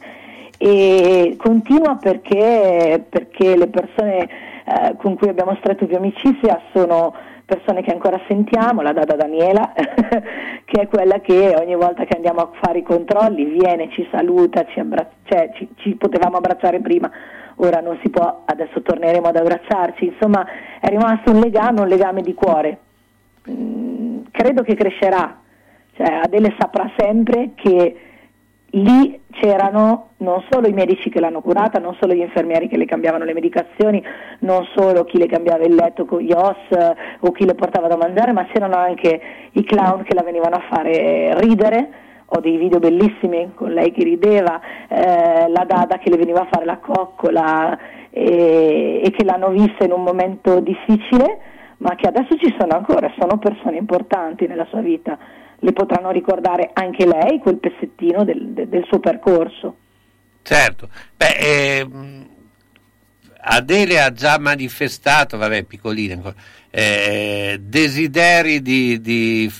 e continua perché, perché le persone eh, con cui abbiamo stretto più amicizia sono persone che ancora sentiamo, la Dada Daniela, che è quella che ogni volta che andiamo a fare i controlli viene, ci saluta, ci, abbra- cioè, ci, ci potevamo abbracciare prima, ora non si può, adesso torneremo ad abbracciarci, insomma è rimasto un legame, un legame di cuore. Mm, credo che crescerà, cioè, Adele saprà sempre che lì c'erano non solo i medici che l'hanno curata, non solo gli infermieri che le cambiavano le medicazioni, non solo chi le cambiava il letto con gli os eh, o chi le portava da mangiare, ma c'erano anche i clown che la venivano a fare ridere. Ho dei video bellissimi con lei che rideva, eh, la Dada che le veniva a fare la coccola e, e che l'hanno vista in un momento difficile, ma che adesso ci sono ancora, sono persone importanti nella sua vita le potranno ricordare anche lei quel pezzettino del, del, suo percorso. Certo, beh, ehm, Adele ha già manifestato, vabbè, piccolina ancora, eh, desideri di, di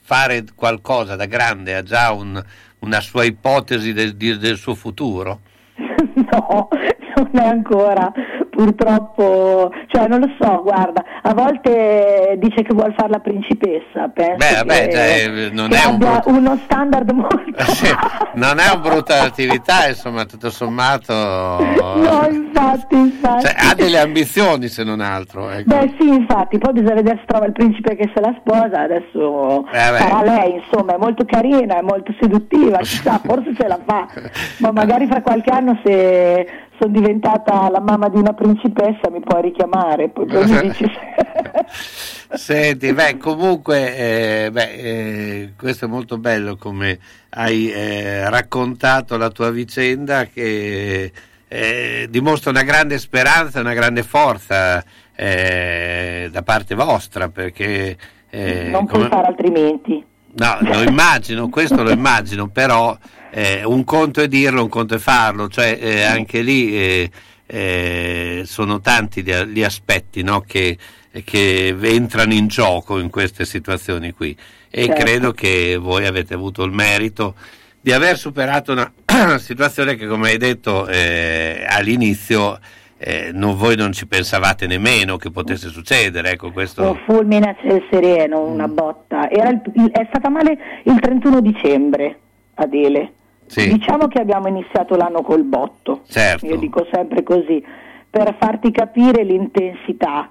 fare qualcosa da grande, ha già un, una sua ipotesi del, del suo futuro? no, non è ancora, purtroppo, cioè non lo so, guarda, a volte dice che vuole fare la principessa, penso Beh, che, cioè, non è un brutto- uno standard molto Sì, non è una brutta attività, insomma, tutto sommato. No, infatti, infatti. Cioè, ha delle ambizioni se non altro. ecco. Beh sì, infatti, poi bisogna vedere se trova il principe che se la sposa, adesso Eh, beh. sarà lei, insomma, è molto carina, è molto seduttiva, chissà, forse ce la fa, ma magari fra qualche anno se sono diventata la mamma di una principessa mi puoi richiamare, poi, poi mi dici se... Senti, beh, comunque, eh, beh, eh, questo è molto bello come hai eh, raccontato la tua vicenda che eh, dimostra una grande speranza, una grande forza eh, da parte vostra perché... eh, non puoi come- fare altrimenti. No, lo immagino, questo lo immagino, però eh, un conto è dirlo, un conto è farlo, cioè eh, anche lì eh, eh, sono tanti gli, gli aspetti no, che, che entrano in gioco in queste situazioni qui e Certo. credo che voi avete avuto il merito di aver superato una situazione che come hai detto eh, all'inizio eh, non- voi non ci pensavate nemmeno che potesse succedere, ecco questo... Un fulmine a ciel sereno, una botta. Era il- il- è stata male il 31 dicembre, Adele. Sì. Diciamo che abbiamo iniziato l'anno col botto. Certo. Io dico sempre così, per farti capire l'intensità.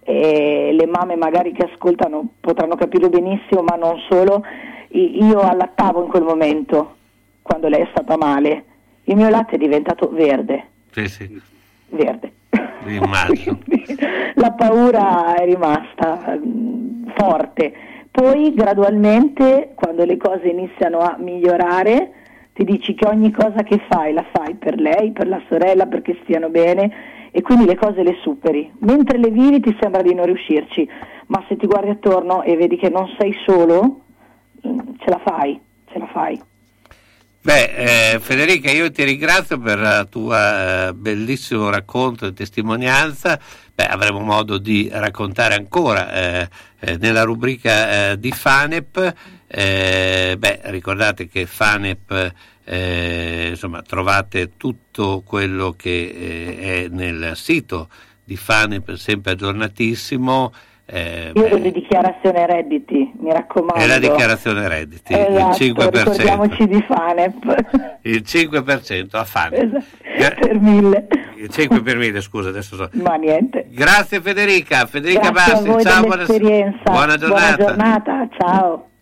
E le mamme magari che ascoltano potranno capire benissimo, ma non solo. Io allattavo in quel momento, quando lei è stata male. Il mio latte è diventato verde, Sì, sì, verde. la paura è rimasta mm, forte. Poi gradualmente, quando le cose iniziano a migliorare, ti dici che ogni cosa che fai la fai per lei, per la sorella, perché stiano bene e quindi le cose le superi. Mentre le vivi ti sembra di non riuscirci, ma se ti guardi attorno e vedi che non sei solo, mm, ce la fai, ce la fai. Beh, eh, Federica, io ti ringrazio per il tuo eh, bellissimo racconto e testimonianza. Beh, avremo modo di raccontare ancora eh, eh, nella rubrica eh, di FANEP. Eh, beh, ricordate che FANEP, eh, insomma, trovate tutto quello che eh, è nel sito di FANEP, sempre aggiornatissimo. Eh, Io vedo dichiarazione redditi, mi raccomando. è la dichiarazione redditi, Esatto, il 5%. ricordiamoci di FANEP. Il 5% a FANEP. Esatto, per mille. Il 5 per 1000, scusa, adesso so. Ma niente. Grazie Federica, Federica Grazie voi ciao, buona, buona giornata. Buona giornata, ciao.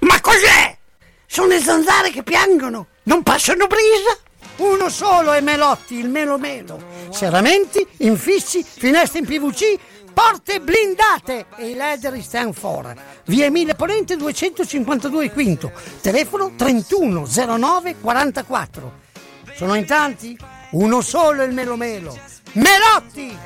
Ma cos'è? Sono le zanzare che piangono, non passano brisa. Uno solo è Melotti, il Melo Melo. Serramenti, infissi, finestre in PVC, porte blindate e i leder stand for. Via Emile Ponente 252 Quinto, telefono 3109 44. Sono in tanti? Uno solo è il Melo Melo. Melotti!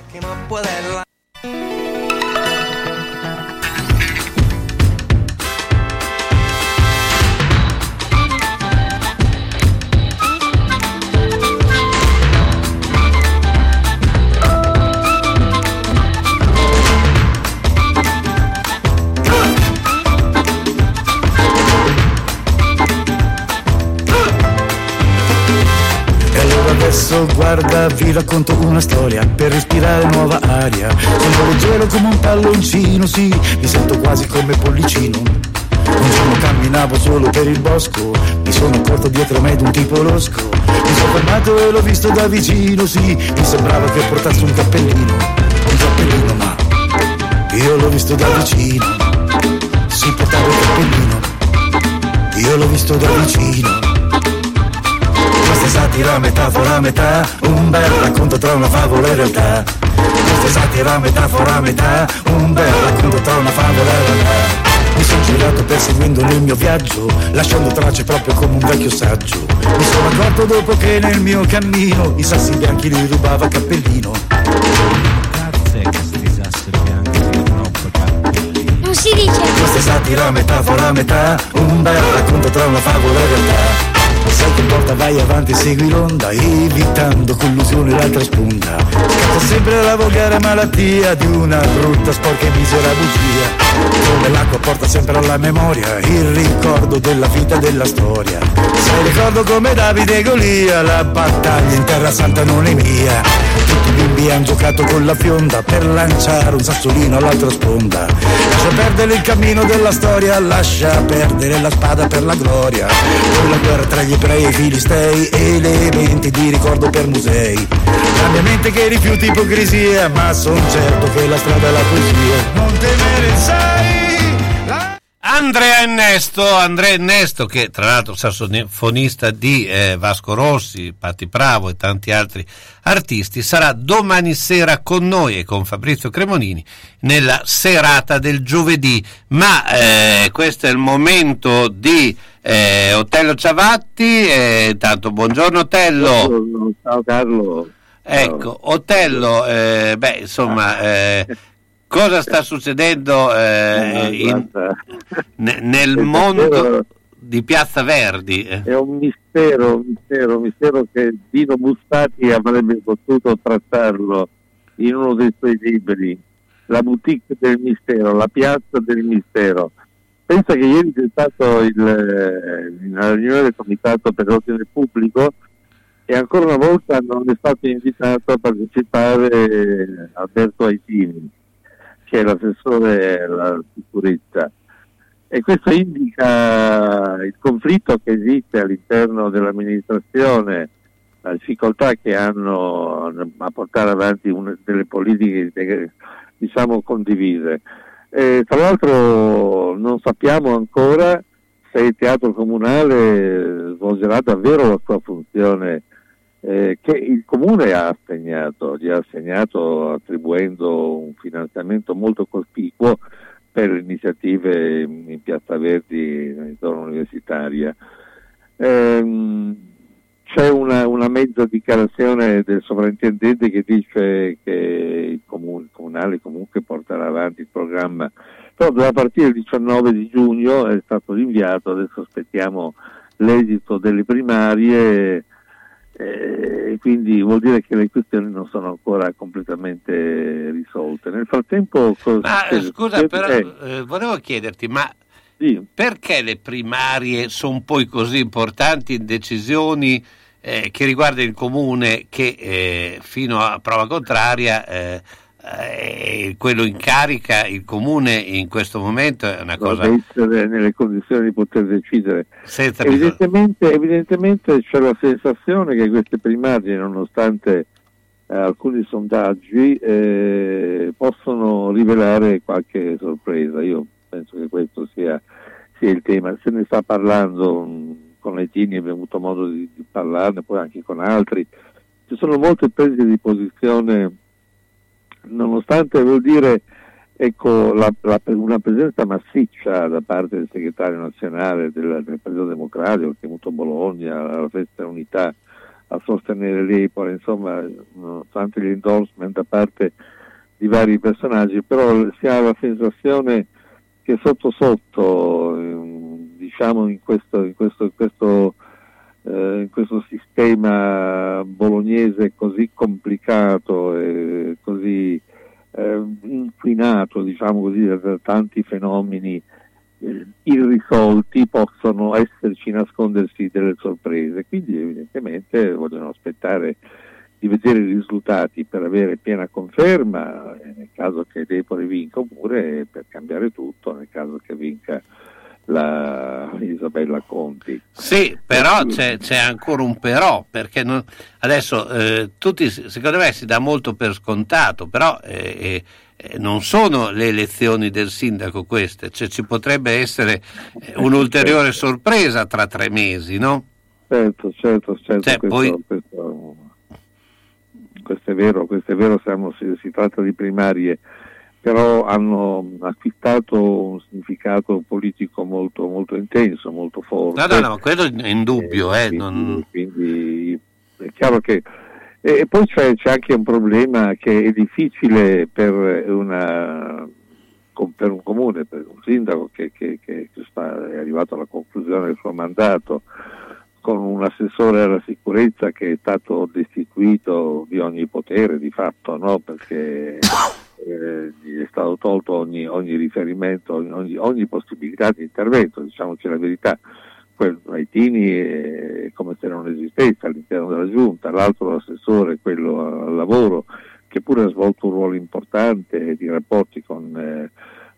Adesso guarda, vi racconto una storia per respirare nuova aria. Sono leggero come un palloncino, sì, mi sento quasi come pollicino. Un giorno camminavo solo per il bosco, mi sono accorto dietro me di un tipo losco. Mi sono fermato e l'ho visto da vicino, sì, mi sembrava che portasse un cappellino. Un cappellino, ma io l'ho visto da vicino. Si portava il cappellino, io l'ho visto da vicino. Questa è satira, metafora, metà. Un bel racconto tra una favola e realtà. Questa è satira, metafora, metà. Un bel racconto tra una favola e realtà. Mi sono girato perseguendo nel mio viaggio, lasciando tracce proprio come un vecchio saggio. Mi sono accorto dopo che nel mio cammino i sassi bianchi li rubava cappellino. Non si dice. Questa è satira, metafora, metà. Un bel racconto tra una favola e realtà Sai che porta vai avanti, segui l'onda Evitando collusione l'altra sponda Scatta sempre la volgare malattia Di una brutta, sporca e misera bugia. Come l'acqua porta sempre alla memoria Il ricordo della vita e della storia. Sai ricordo come Davide e Golia La battaglia in terra santa non è mia. Tutti i bimbi hanno giocato con la fionda Per lanciare un sassolino all'altra sponda. Lascia perdere il cammino della storia Lascia perdere la spada per la gloria. Con la guerra tra gli ebrei filistei Elementi di ricordo per musei. La mia mente che rifiuta ipocrisia Ma son certo che la strada è la poesia. Non temere sai Andrea Ernesto, Andrea Ernesto che tra l'altro sassofonista di eh, Vasco Rossi, Patti Bravo e tanti altri artisti, sarà domani sera con noi e con Fabrizio Cremonini nella serata del giovedì. Ma eh, questo è il momento di eh, Otello Ciavatti. Eh, tanto buongiorno Otello. Ciao Carlo. Ecco, Otello, eh, beh, insomma, eh, cosa sta succedendo eh, in- ne- nel mondo di Piazza Verdi? eh? È un mistero, un mistero, un mistero che Dino Bustati avrebbe potuto trattarlo in uno dei suoi libri, La boutique del mistero, la piazza del mistero. Pensa che ieri c'è stato il, eh, una riunione del Comitato per l'Ordine Pubblico e ancora una volta non è stato invitato a partecipare Alberto Aitini, che è l'assessore alla sicurezza. E questo indica il conflitto che esiste all'interno dell'amministrazione, la difficoltà che hanno a portare avanti una delle politiche diciamo condivise. E, tra l'altro non sappiamo ancora se il teatro comunale svolgerà davvero la sua funzione eh, che il comune ha assegnato, gli ha assegnato attribuendo un finanziamento molto cospicuo per iniziative in Piazza Verdi in zona universitaria. Ehm, c'è una, una mezza dichiarazione del sovrintendente che dice che il, comune, comunale comunque porterà avanti il programma, però doveva partire il 19 di giugno, è stato rinviato, adesso aspettiamo l'esito delle primarie eh, e quindi vuol dire che le questioni non sono ancora completamente risolte. Nel frattempo... Ma eh, scusa, però Eh, eh, volevo chiederti, ma perché le primarie sono poi così importanti in decisioni eh, che riguardano il comune che eh, fino a prova contraria eh, quello in carica, il comune in questo momento è una cosa... deve essere nelle condizioni di poter decidere. Evidentemente, evidentemente c'è la sensazione che queste primarie, nonostante eh, alcuni sondaggi, eh, possono rivelare qualche sorpresa. Io penso che questo sia, sia il tema. Se ne sta parlando mh, con Lettini, abbiamo avuto modo di, di parlarne, poi anche con altri. Ci sono molte prese di posizione nonostante vuol dire ecco, la- la- una presenza massiccia da parte del segretario nazionale del, del Partito Democratico, che è venuto a Bologna, alla festa dell'unità, a sostenere l'Epora, insomma, nonostante gli endorsement da parte di vari personaggi, però si ha la sensazione che sotto sotto, ehm, diciamo in questo, in questo, in questo eh, in questo sistema bolognese così complicato e così eh, inquinato, diciamo così, da da tanti fenomeni eh, irrisolti, possono esserci, nascondersi delle sorprese. Quindi evidentemente vogliono aspettare di vedere i risultati per avere piena conferma, eh, nel caso che Depore vinca, oppure per cambiare tutto, nel caso che vinca la Isabella Conti. Sì, però c'è, c'è ancora un però, perché non- adesso eh, tutti, secondo me si dà molto per scontato, però eh, eh, non sono le elezioni del sindaco queste, cioè, ci potrebbe essere eh, un'ulteriore sorpresa tra tre mesi, no? Certo, certo, certo, Cioè, questo, poi- questo- questo è vero, questo è vero, siamo- si, si tratta di primarie, però hanno acquistato un significato politico molto, molto intenso, molto forte. No, no, no, ma quello è indubbio, eh, non- Quindi è chiaro che... E poi c'è, c'è anche un problema che è difficile per, una, per un comune, per un sindaco che, che- che- che sta- è arrivato alla conclusione del suo mandato, con un assessore alla sicurezza che è stato destituito di ogni potere di fatto, no? perché eh, è stato tolto ogni, ogni riferimento, ogni, ogni- possibilità di intervento, diciamoci la verità. Quello Haitini è come se non esistesse all'interno della giunta, l'altro assessore, quello al lavoro, che pure ha svolto un ruolo importante di rapporti con eh,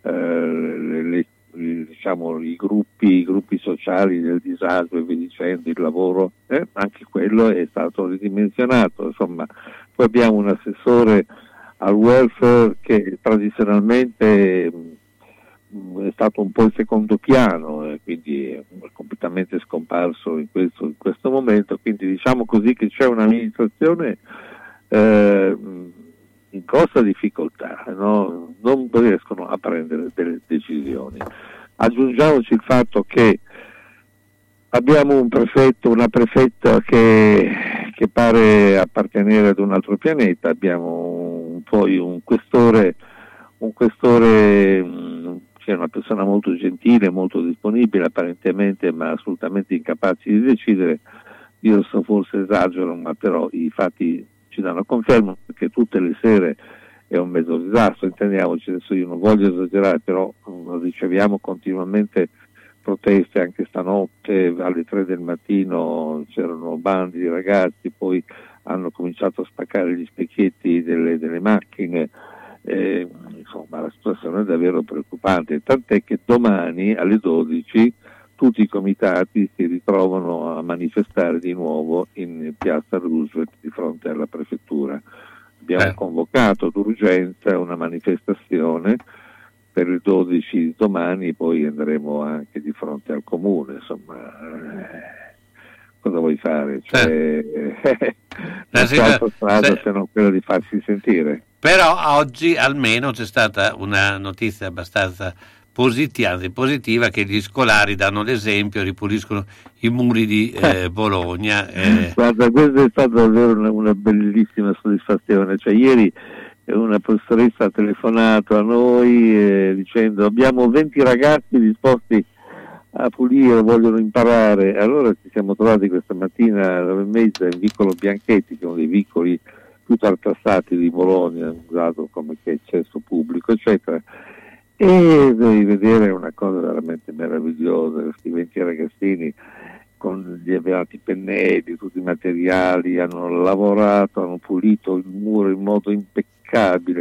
eh, le- le- diciamo, i, gruppi, i gruppi sociali del disagio e via dicendo, il lavoro, eh, anche quello è stato ridimensionato. Insomma, poi abbiamo un assessore al welfare che tradizionalmente mh, è stato un po' il secondo piano e quindi è completamente scomparso in questo, in questo momento, quindi diciamo così che c'è un'amministrazione eh, mh, in grossa difficoltà, no? non riescono a prendere delle decisioni. Aggiungiamoci il fatto che abbiamo un prefetto, una prefetta che, che pare appartenere ad un altro pianeta, abbiamo un- poi un questore un questore mh, c'è una persona molto gentile, molto disponibile apparentemente, ma assolutamente incapace di decidere. Io so forse esagero, ma però i fatti ci danno conferma che tutte le sere è un mezzo disastro, intendiamoci, adesso io non voglio esagerare, però mh, riceviamo continuamente proteste anche stanotte alle 3 del mattino c'erano bandi di ragazzi, poi hanno cominciato a spaccare gli specchietti delle, delle macchine, eh, insomma la situazione è davvero preoccupante, tant'è che domani alle 12 tutti i comitati si ritrovano a manifestare di nuovo in piazza Roosevelt di fronte alla prefettura. Abbiamo Eh. convocato d'urgenza una manifestazione per il 12 di domani, poi andremo anche di fronte al comune, insomma, eh, cosa vuoi fare? Cioè, Eh, non sì, c'è altra strada se- se non quella di farsi sentire. Però oggi almeno c'è stata una notizia abbastanza positiva, positiva che gli scolari danno l'esempio, ripuliscono i muri di eh, Bologna. eh. Guarda, questa è stata davvero una, una bellissima soddisfazione. Cioè, ieri una professoressa ha telefonato a noi eh, dicendo abbiamo 20 ragazzi disposti a pulire, vogliono imparare. Allora ci siamo trovati questa mattina alle 9 e mezza in Vicolo Bianchetti, che è uno dei vicoli più tartassati di Bologna, usato come accesso pubblico, eccetera. E devi vedere una cosa veramente meravigliosa, questi 20 ragazzini con gli avevati pennelli, tutti i materiali, hanno lavorato, hanno pulito il muro in modo impeccabile,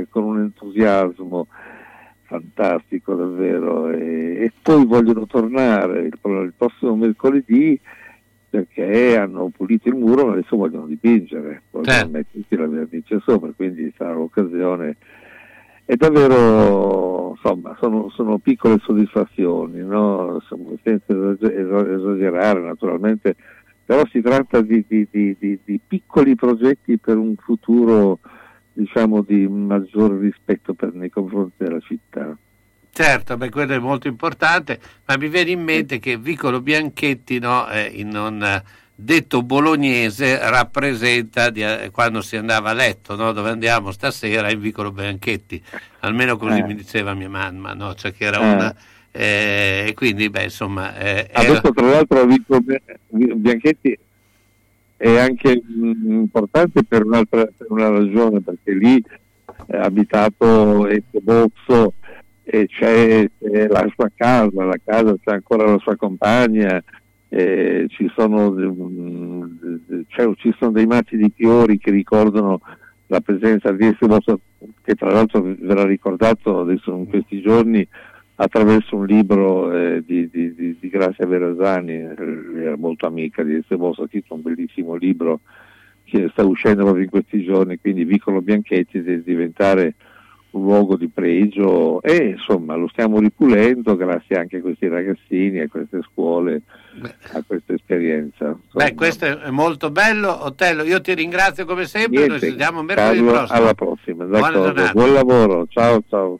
con un entusiasmo fantastico davvero e, e poi vogliono tornare il, il prossimo mercoledì perché hanno pulito il muro ma adesso vogliono dipingere, vogliono Certo. mettersi la vernice sopra, quindi sarà l'occasione. È davvero, insomma, sono, sono piccole soddisfazioni, no? Senza esage- esa- esagerare naturalmente, però si tratta di- di- di- di piccoli progetti per un futuro diciamo di maggiore rispetto per- nei confronti della città. Certo, beh, quello è molto importante, ma mi viene in mente che Vicolo Bianchetti, no, eh, in un eh, detto bolognese, rappresenta di- eh, quando si andava a letto, no, dove andiamo stasera in Vicolo Bianchetti, almeno così Eh. mi diceva mia mamma, no, cioè che era Eh. una... eh, e quindi, beh, insomma, eh, era- Adesso tra l'altro Vico Bianchetti è anche mm, importante per, per una ragione, perché lì è abitato Ezio Bozzo e c'è, c'è la sua casa, la casa c'è ancora la sua compagna, eh, ci, sono, mm, c'è- ci sono dei mazzi di fiori che ricordano la presenza di Ezio Bozzo, che tra l'altro verrà ricordato adesso in questi giorni attraverso un libro eh, di, di, di, di Grazia Verasani, eh, era molto amica di Bozzo, ha scritto un bellissimo libro che sta uscendo proprio in questi giorni, quindi Vicolo Bianchetti deve diventare un luogo di pregio e insomma lo stiamo ripulendo grazie anche a questi ragazzini, a queste scuole, a questa esperienza. Beh, questo è molto bello. Otello, io ti ringrazio come sempre, noi ci Niente, vediamo mercoledì Carlo, prossimo. alla prossima, d'accordo. Buon lavoro, ciao ciao.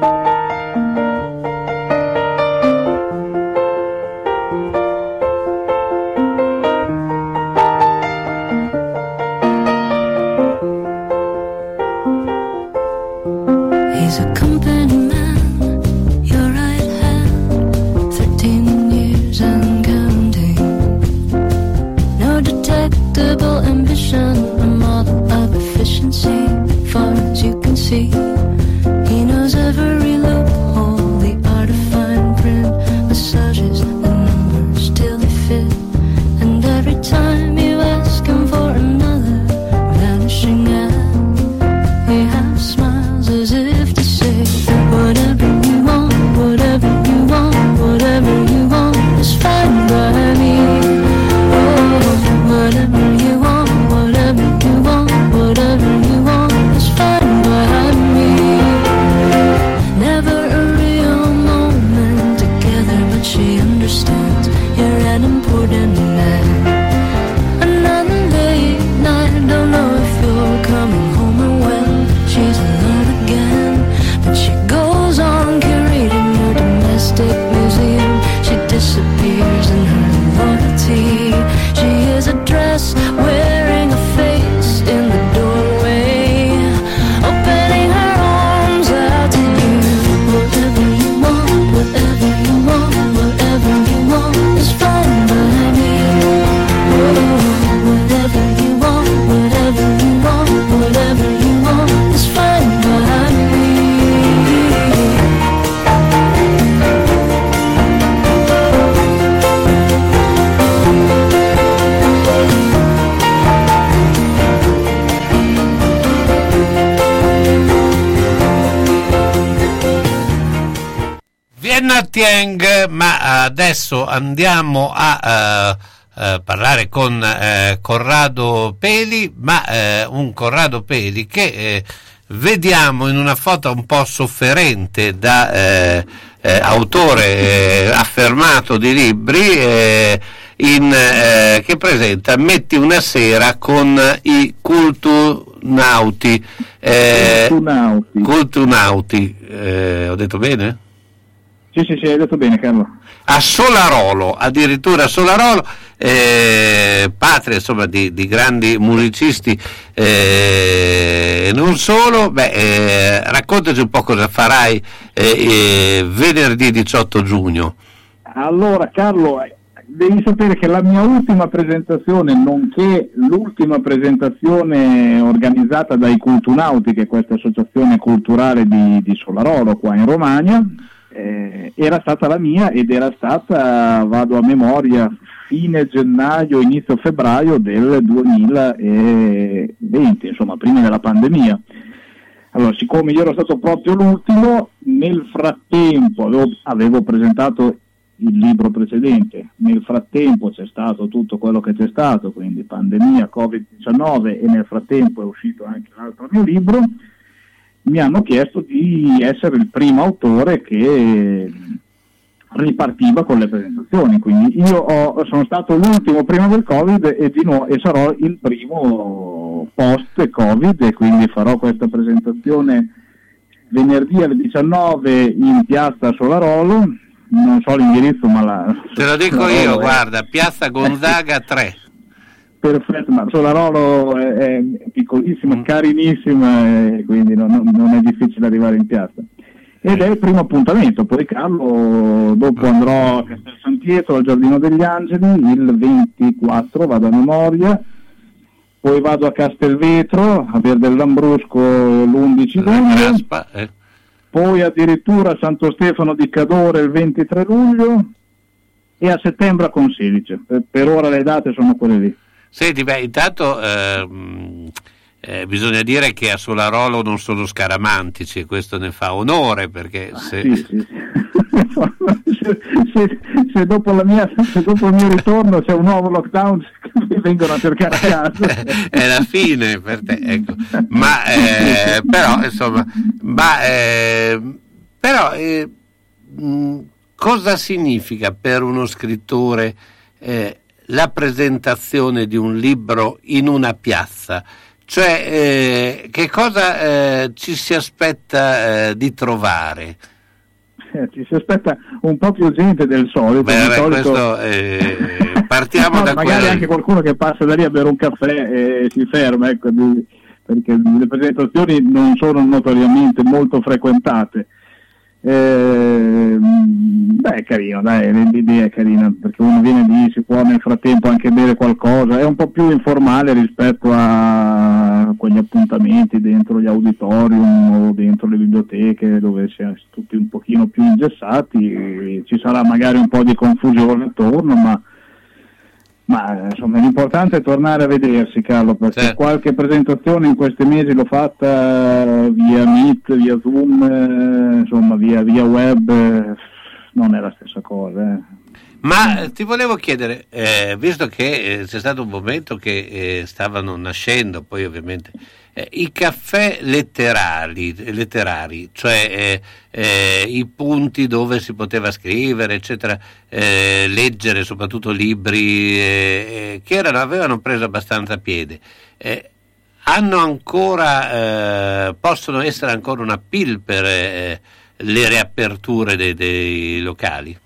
16. Tieng, ma adesso andiamo a eh, eh, parlare con eh, Corrado Peli, ma eh, un Corrado Peli che eh, vediamo in una foto un po' sofferente da eh, eh, autore eh, affermato di libri eh, in, eh, che presenta Metti una sera con i cultunauti. Eh, Cultunauti. Cultunauti, eh, ho detto bene? Sì, sì, sì, hai detto bene Carlo. a Solarolo, addirittura a Solarolo, eh, patria insomma di, di grandi musicisti eh, e non solo. Beh, eh, raccontaci un po' cosa farai eh, eh, venerdì 18 giugno. Allora Carlo, eh, devi sapere che la mia ultima presentazione, nonché l'ultima presentazione organizzata dai Cultunauti, che è questa associazione culturale di, di Solarolo qua in Romagna, eh, era stata la mia ed era stata, vado a memoria, fine gennaio, inizio febbraio del 2020, insomma prima della pandemia. Allora, siccome io ero stato proprio l'ultimo, nel frattempo avevo, avevo presentato il libro precedente, nel frattempo c'è stato tutto quello che c'è stato, quindi pandemia, Covid-19 e nel frattempo è uscito anche l'altro mio libro, mi hanno chiesto di essere il primo autore che ripartiva con le presentazioni, quindi io ho- sono stato l'ultimo prima del Covid e, di nuovo, e sarò il primo post Covid e quindi farò questa presentazione venerdì alle 19 in piazza Solarolo, non so l'indirizzo ma la... Te lo dico Solarolo io, è- guarda, Piazza Gonzaga 3. Perfetto, ma Solarolo è, è Mm. piccolissima, carinissima, e quindi non, non- è difficile arrivare in piazza. ed è il primo appuntamento. Poi Carlo, dopo andrò a Castel San Pietro al Giardino degli Angeli, il 24 vado a memoria, poi vado a Castelvetro a Via del Lambrusco l'11 luglio, eh. poi addirittura a Santo Stefano di Cadore il 23 luglio e a settembre a Consilice. Per, per ora le date sono quelle lì. Senti, beh, intanto ehm, eh, bisogna dire che a Solarolo non sono scaramantici e questo ne fa onore perché se... Sì, sì, sì. se, se- se dopo, la mia- se dopo il mio ritorno c'è un nuovo lockdown mi vengono a cercare a casa. è la fine per te, ecco. Ma eh, però, insomma, ma, eh, però eh, mh, cosa significa per uno scrittore eh, la presentazione di un libro in una piazza? Cioè, eh, che cosa eh, ci si aspetta eh, di trovare? Eh, Ci si aspetta un po' più gente del solito. Beh, vabbè, solito- questo, eh, partiamo No, da magari quello. anche qualcuno che passa da lì a bere un caffè e si ferma, ecco, perché le presentazioni non sono notoriamente molto frequentate. Ehm, beh, è carino, dai, l'idea è carina, perché uno viene lì, si può nel frattempo anche bere qualcosa, è un po' più informale rispetto a quegli appuntamenti dentro gli auditorium o dentro le biblioteche dove si è tutti un pochino più ingessati, ci sarà magari un po' di confusione attorno, ma ma insomma l'importante è tornare a vedersi Carlo perché qualche presentazione in questi mesi l'ho fatta via Meet, via Zoom, eh, insomma via, via web, eh, non è la stessa cosa. eh. Ma eh, ti volevo chiedere, eh, visto che eh, c'è stato un momento che stavano nascendo, poi ovviamente, eh, i caffè letterali, letterari, cioè eh, eh, i punti dove si poteva scrivere, eccetera, eh, leggere soprattutto libri eh, che erano- avevano preso abbastanza piede. ancora, possono essere ancora una pill per le riaperture dei- dei locali?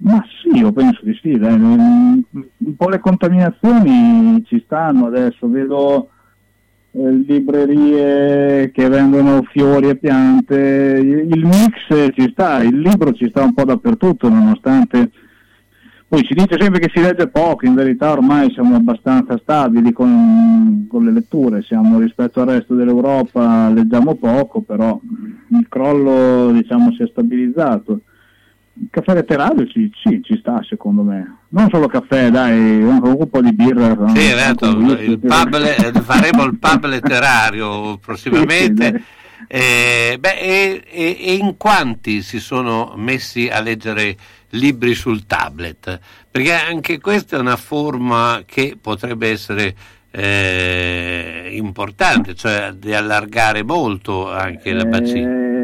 Ma sì, io penso di sì, un po' le contaminazioni ci stanno adesso, vedo librerie che vendono fiori e piante, il il mix ci sta, il libro ci sta un po' dappertutto nonostante... Poi si dice sempre che si legge poco, in verità ormai siamo abbastanza stabili con, con le letture, siamo rispetto al resto dell'Europa leggiamo poco, però il crollo diciamo si è stabilizzato. Il caffè letterario ci, sì, ci sta secondo me. Non solo caffè, dai, un po' di birra. Sì, esatto, un whisky. il pub le- eh, faremo il pub letterario prossimamente. Eh, beh, e, e- e in quanti si sono messi a leggere libri sul tablet? Perché anche questa è una forma che potrebbe essere eh, importante, cioè di allargare molto anche la bacina. Eh,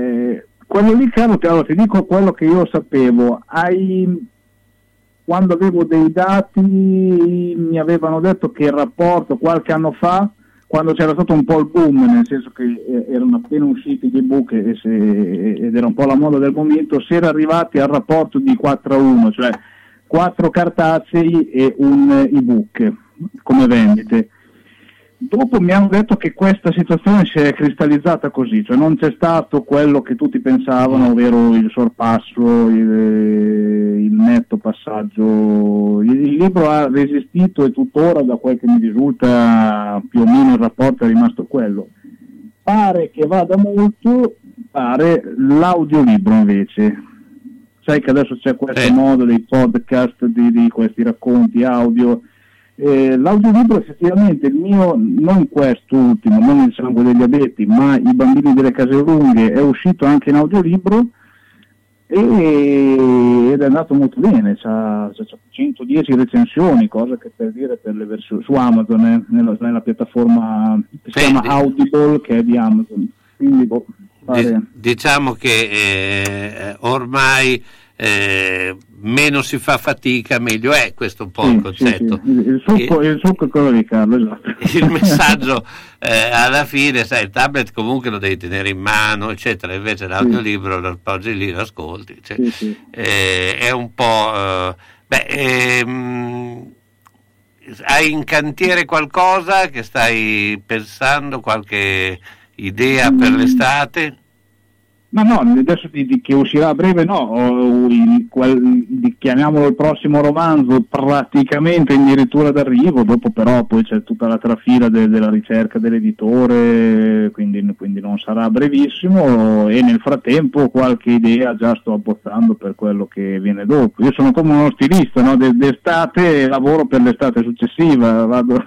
quello lì, Carlo, allora, ti dico quello che io sapevo. Hai- quando avevo dei dati mi avevano detto che il rapporto qualche anno fa, quando c'era stato un po' il boom, nel senso che eh, erano appena usciti gli ebook ed era un po' la moda del momento, si era arrivati al rapporto di 4 a 1, cioè 4 cartacei e un ebook come vendite. Dopo mi hanno detto che questa situazione si è cristallizzata così, cioè non c'è stato quello che tutti pensavano, ovvero il sorpasso, il, il netto passaggio. Il, il libro ha resistito e tuttora, da quel che mi risulta, più o meno il rapporto è rimasto quello. Pare che vada molto, pare l'audiolibro invece. Sai che adesso c'è questo modo dei podcast, di, di questi racconti audio. Eh, l'audiolibro effettivamente il mio, non quest'ultimo, non il sangue degli abeti, ma i bambini delle case lunghe è uscito anche in audiolibro e- ed è andato molto bene, c'ha, c'ha 110 recensioni, cosa che per dire per le versioni su Amazon, eh, nella, nella piattaforma che si chiama Audible che è di Amazon. Quindi, boh, pare- Di- diciamo che eh, ormai eh, meno si fa fatica, meglio è, questo un po' il sì, sì, sì. concetto. Il, succo, il succo è quello di Carlo, esatto. il messaggio eh, alla fine, sai, il tablet comunque lo devi tenere in mano, eccetera, invece l'audiolibro lo appoggi lì, lo ascolti, cioè, eh, è un po'... eh, beh, ehm, hai in cantiere qualcosa che stai pensando, qualche idea per Mm. l'estate? Ma no, adesso di, di- che uscirà a breve no, il- quel- di- chiamiamolo il prossimo romanzo praticamente addirittura d'arrivo, dopo però poi c'è tutta la trafila de- della ricerca dell'editore, quindi, quindi non sarà brevissimo e nel frattempo qualche idea già sto abbozzando per quello che viene dopo. Io sono come uno stilista, no? De- d'estate e lavoro per l'estate successiva, vado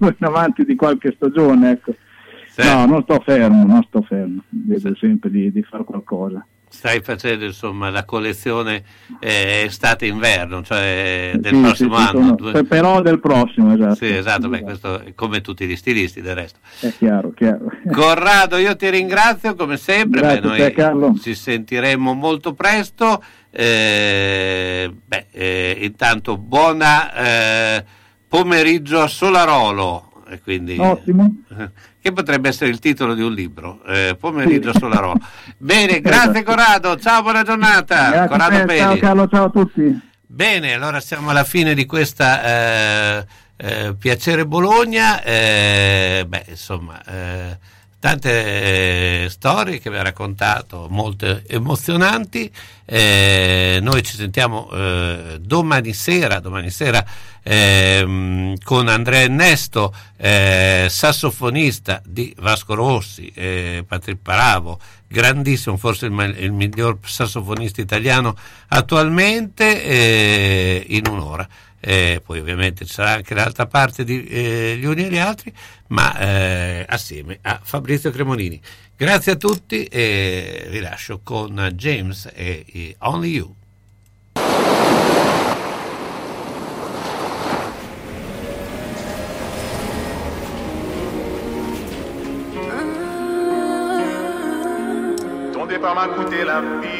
in avanti di qualche stagione, ecco. No, non sto fermo, non sto fermo, vedo sempre di, di fare qualcosa. Stai facendo insomma la collezione eh, estate-inverno, cioè del Sì, prossimo sì, anno. sono- però del prossimo, esatto. Sì, esatto, beh, questo è come tutti gli stilisti del resto. È chiaro, chiaro. Corrado, io ti ringrazio come sempre. Grazie beh, a te, Carlo. noi ci sentiremo molto presto. Eh, beh, eh, intanto buona eh, pomeriggio a Solarolo. E quindi, Ottimo. che potrebbe essere il titolo di un libro, eh, pomeriggio Sì. a Solarolo. Bene, grazie. Corrado, ciao, buona giornata. Grazie Corrado te, ciao. Carlo, ciao a tutti. Bene, allora siamo alla fine di questa eh, eh, Piacere Bologna. eh, beh, insomma, eh, tante eh, storie che vi ha raccontato, molte emozionanti. Eh, noi ci sentiamo eh, domani sera, domani sera ehm, con Andrea Ernesto, eh, sassofonista di Vasco Rossi, eh, Patrick Paravo, grandissimo, forse il, il miglior sassofonista italiano attualmente, eh, in un'ora. Eh, poi ovviamente ci sarà anche l'altra parte di eh, gli uni e gli altri, ma eh, assieme a Fabrizio Cremonini. Grazie a tutti e vi lascio con James e, e Only You. Ton départ m'a coûté la vie.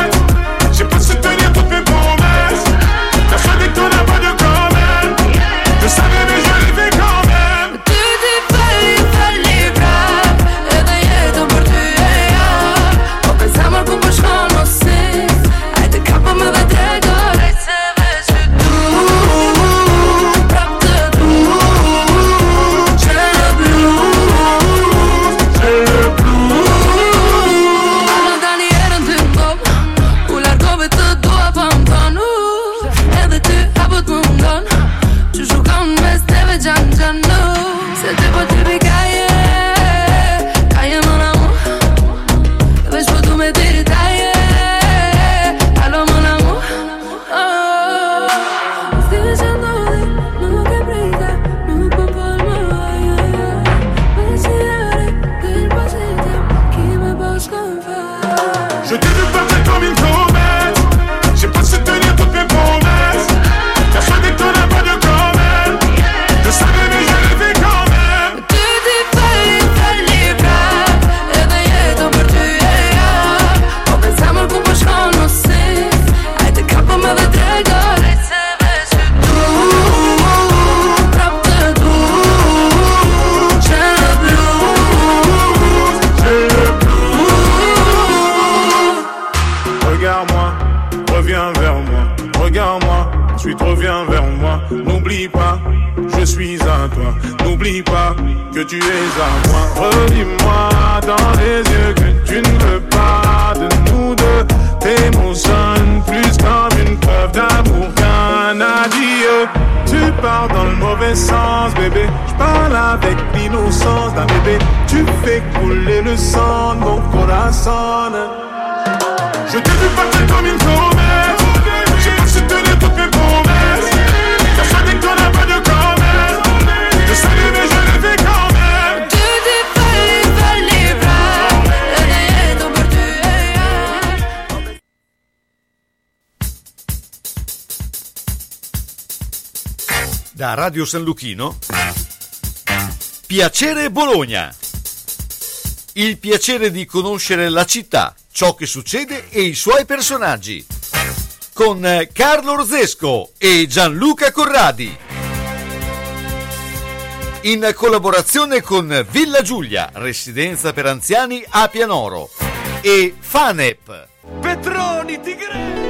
que tu es à moi. Redis-moi dans les yeux que tu ne veux pas de nous deux. Tes mots sonnent plus comme une preuve d'amour qu'un adieu. Tu pars dans le mauvais sens, bébé. Je parle avec l'innocence d'un bébé. Tu fais couler le sang de mon corazon. Radio San Luchino. Piacere Bologna. Il piacere di conoscere la città, ciò che succede e i suoi personaggi. Con eh, Carlo Orzesco e Gianluca Corradi. In collaborazione con Villa Giulia, residenza per anziani a Pianoro. E Fanep. Petroni Tigre!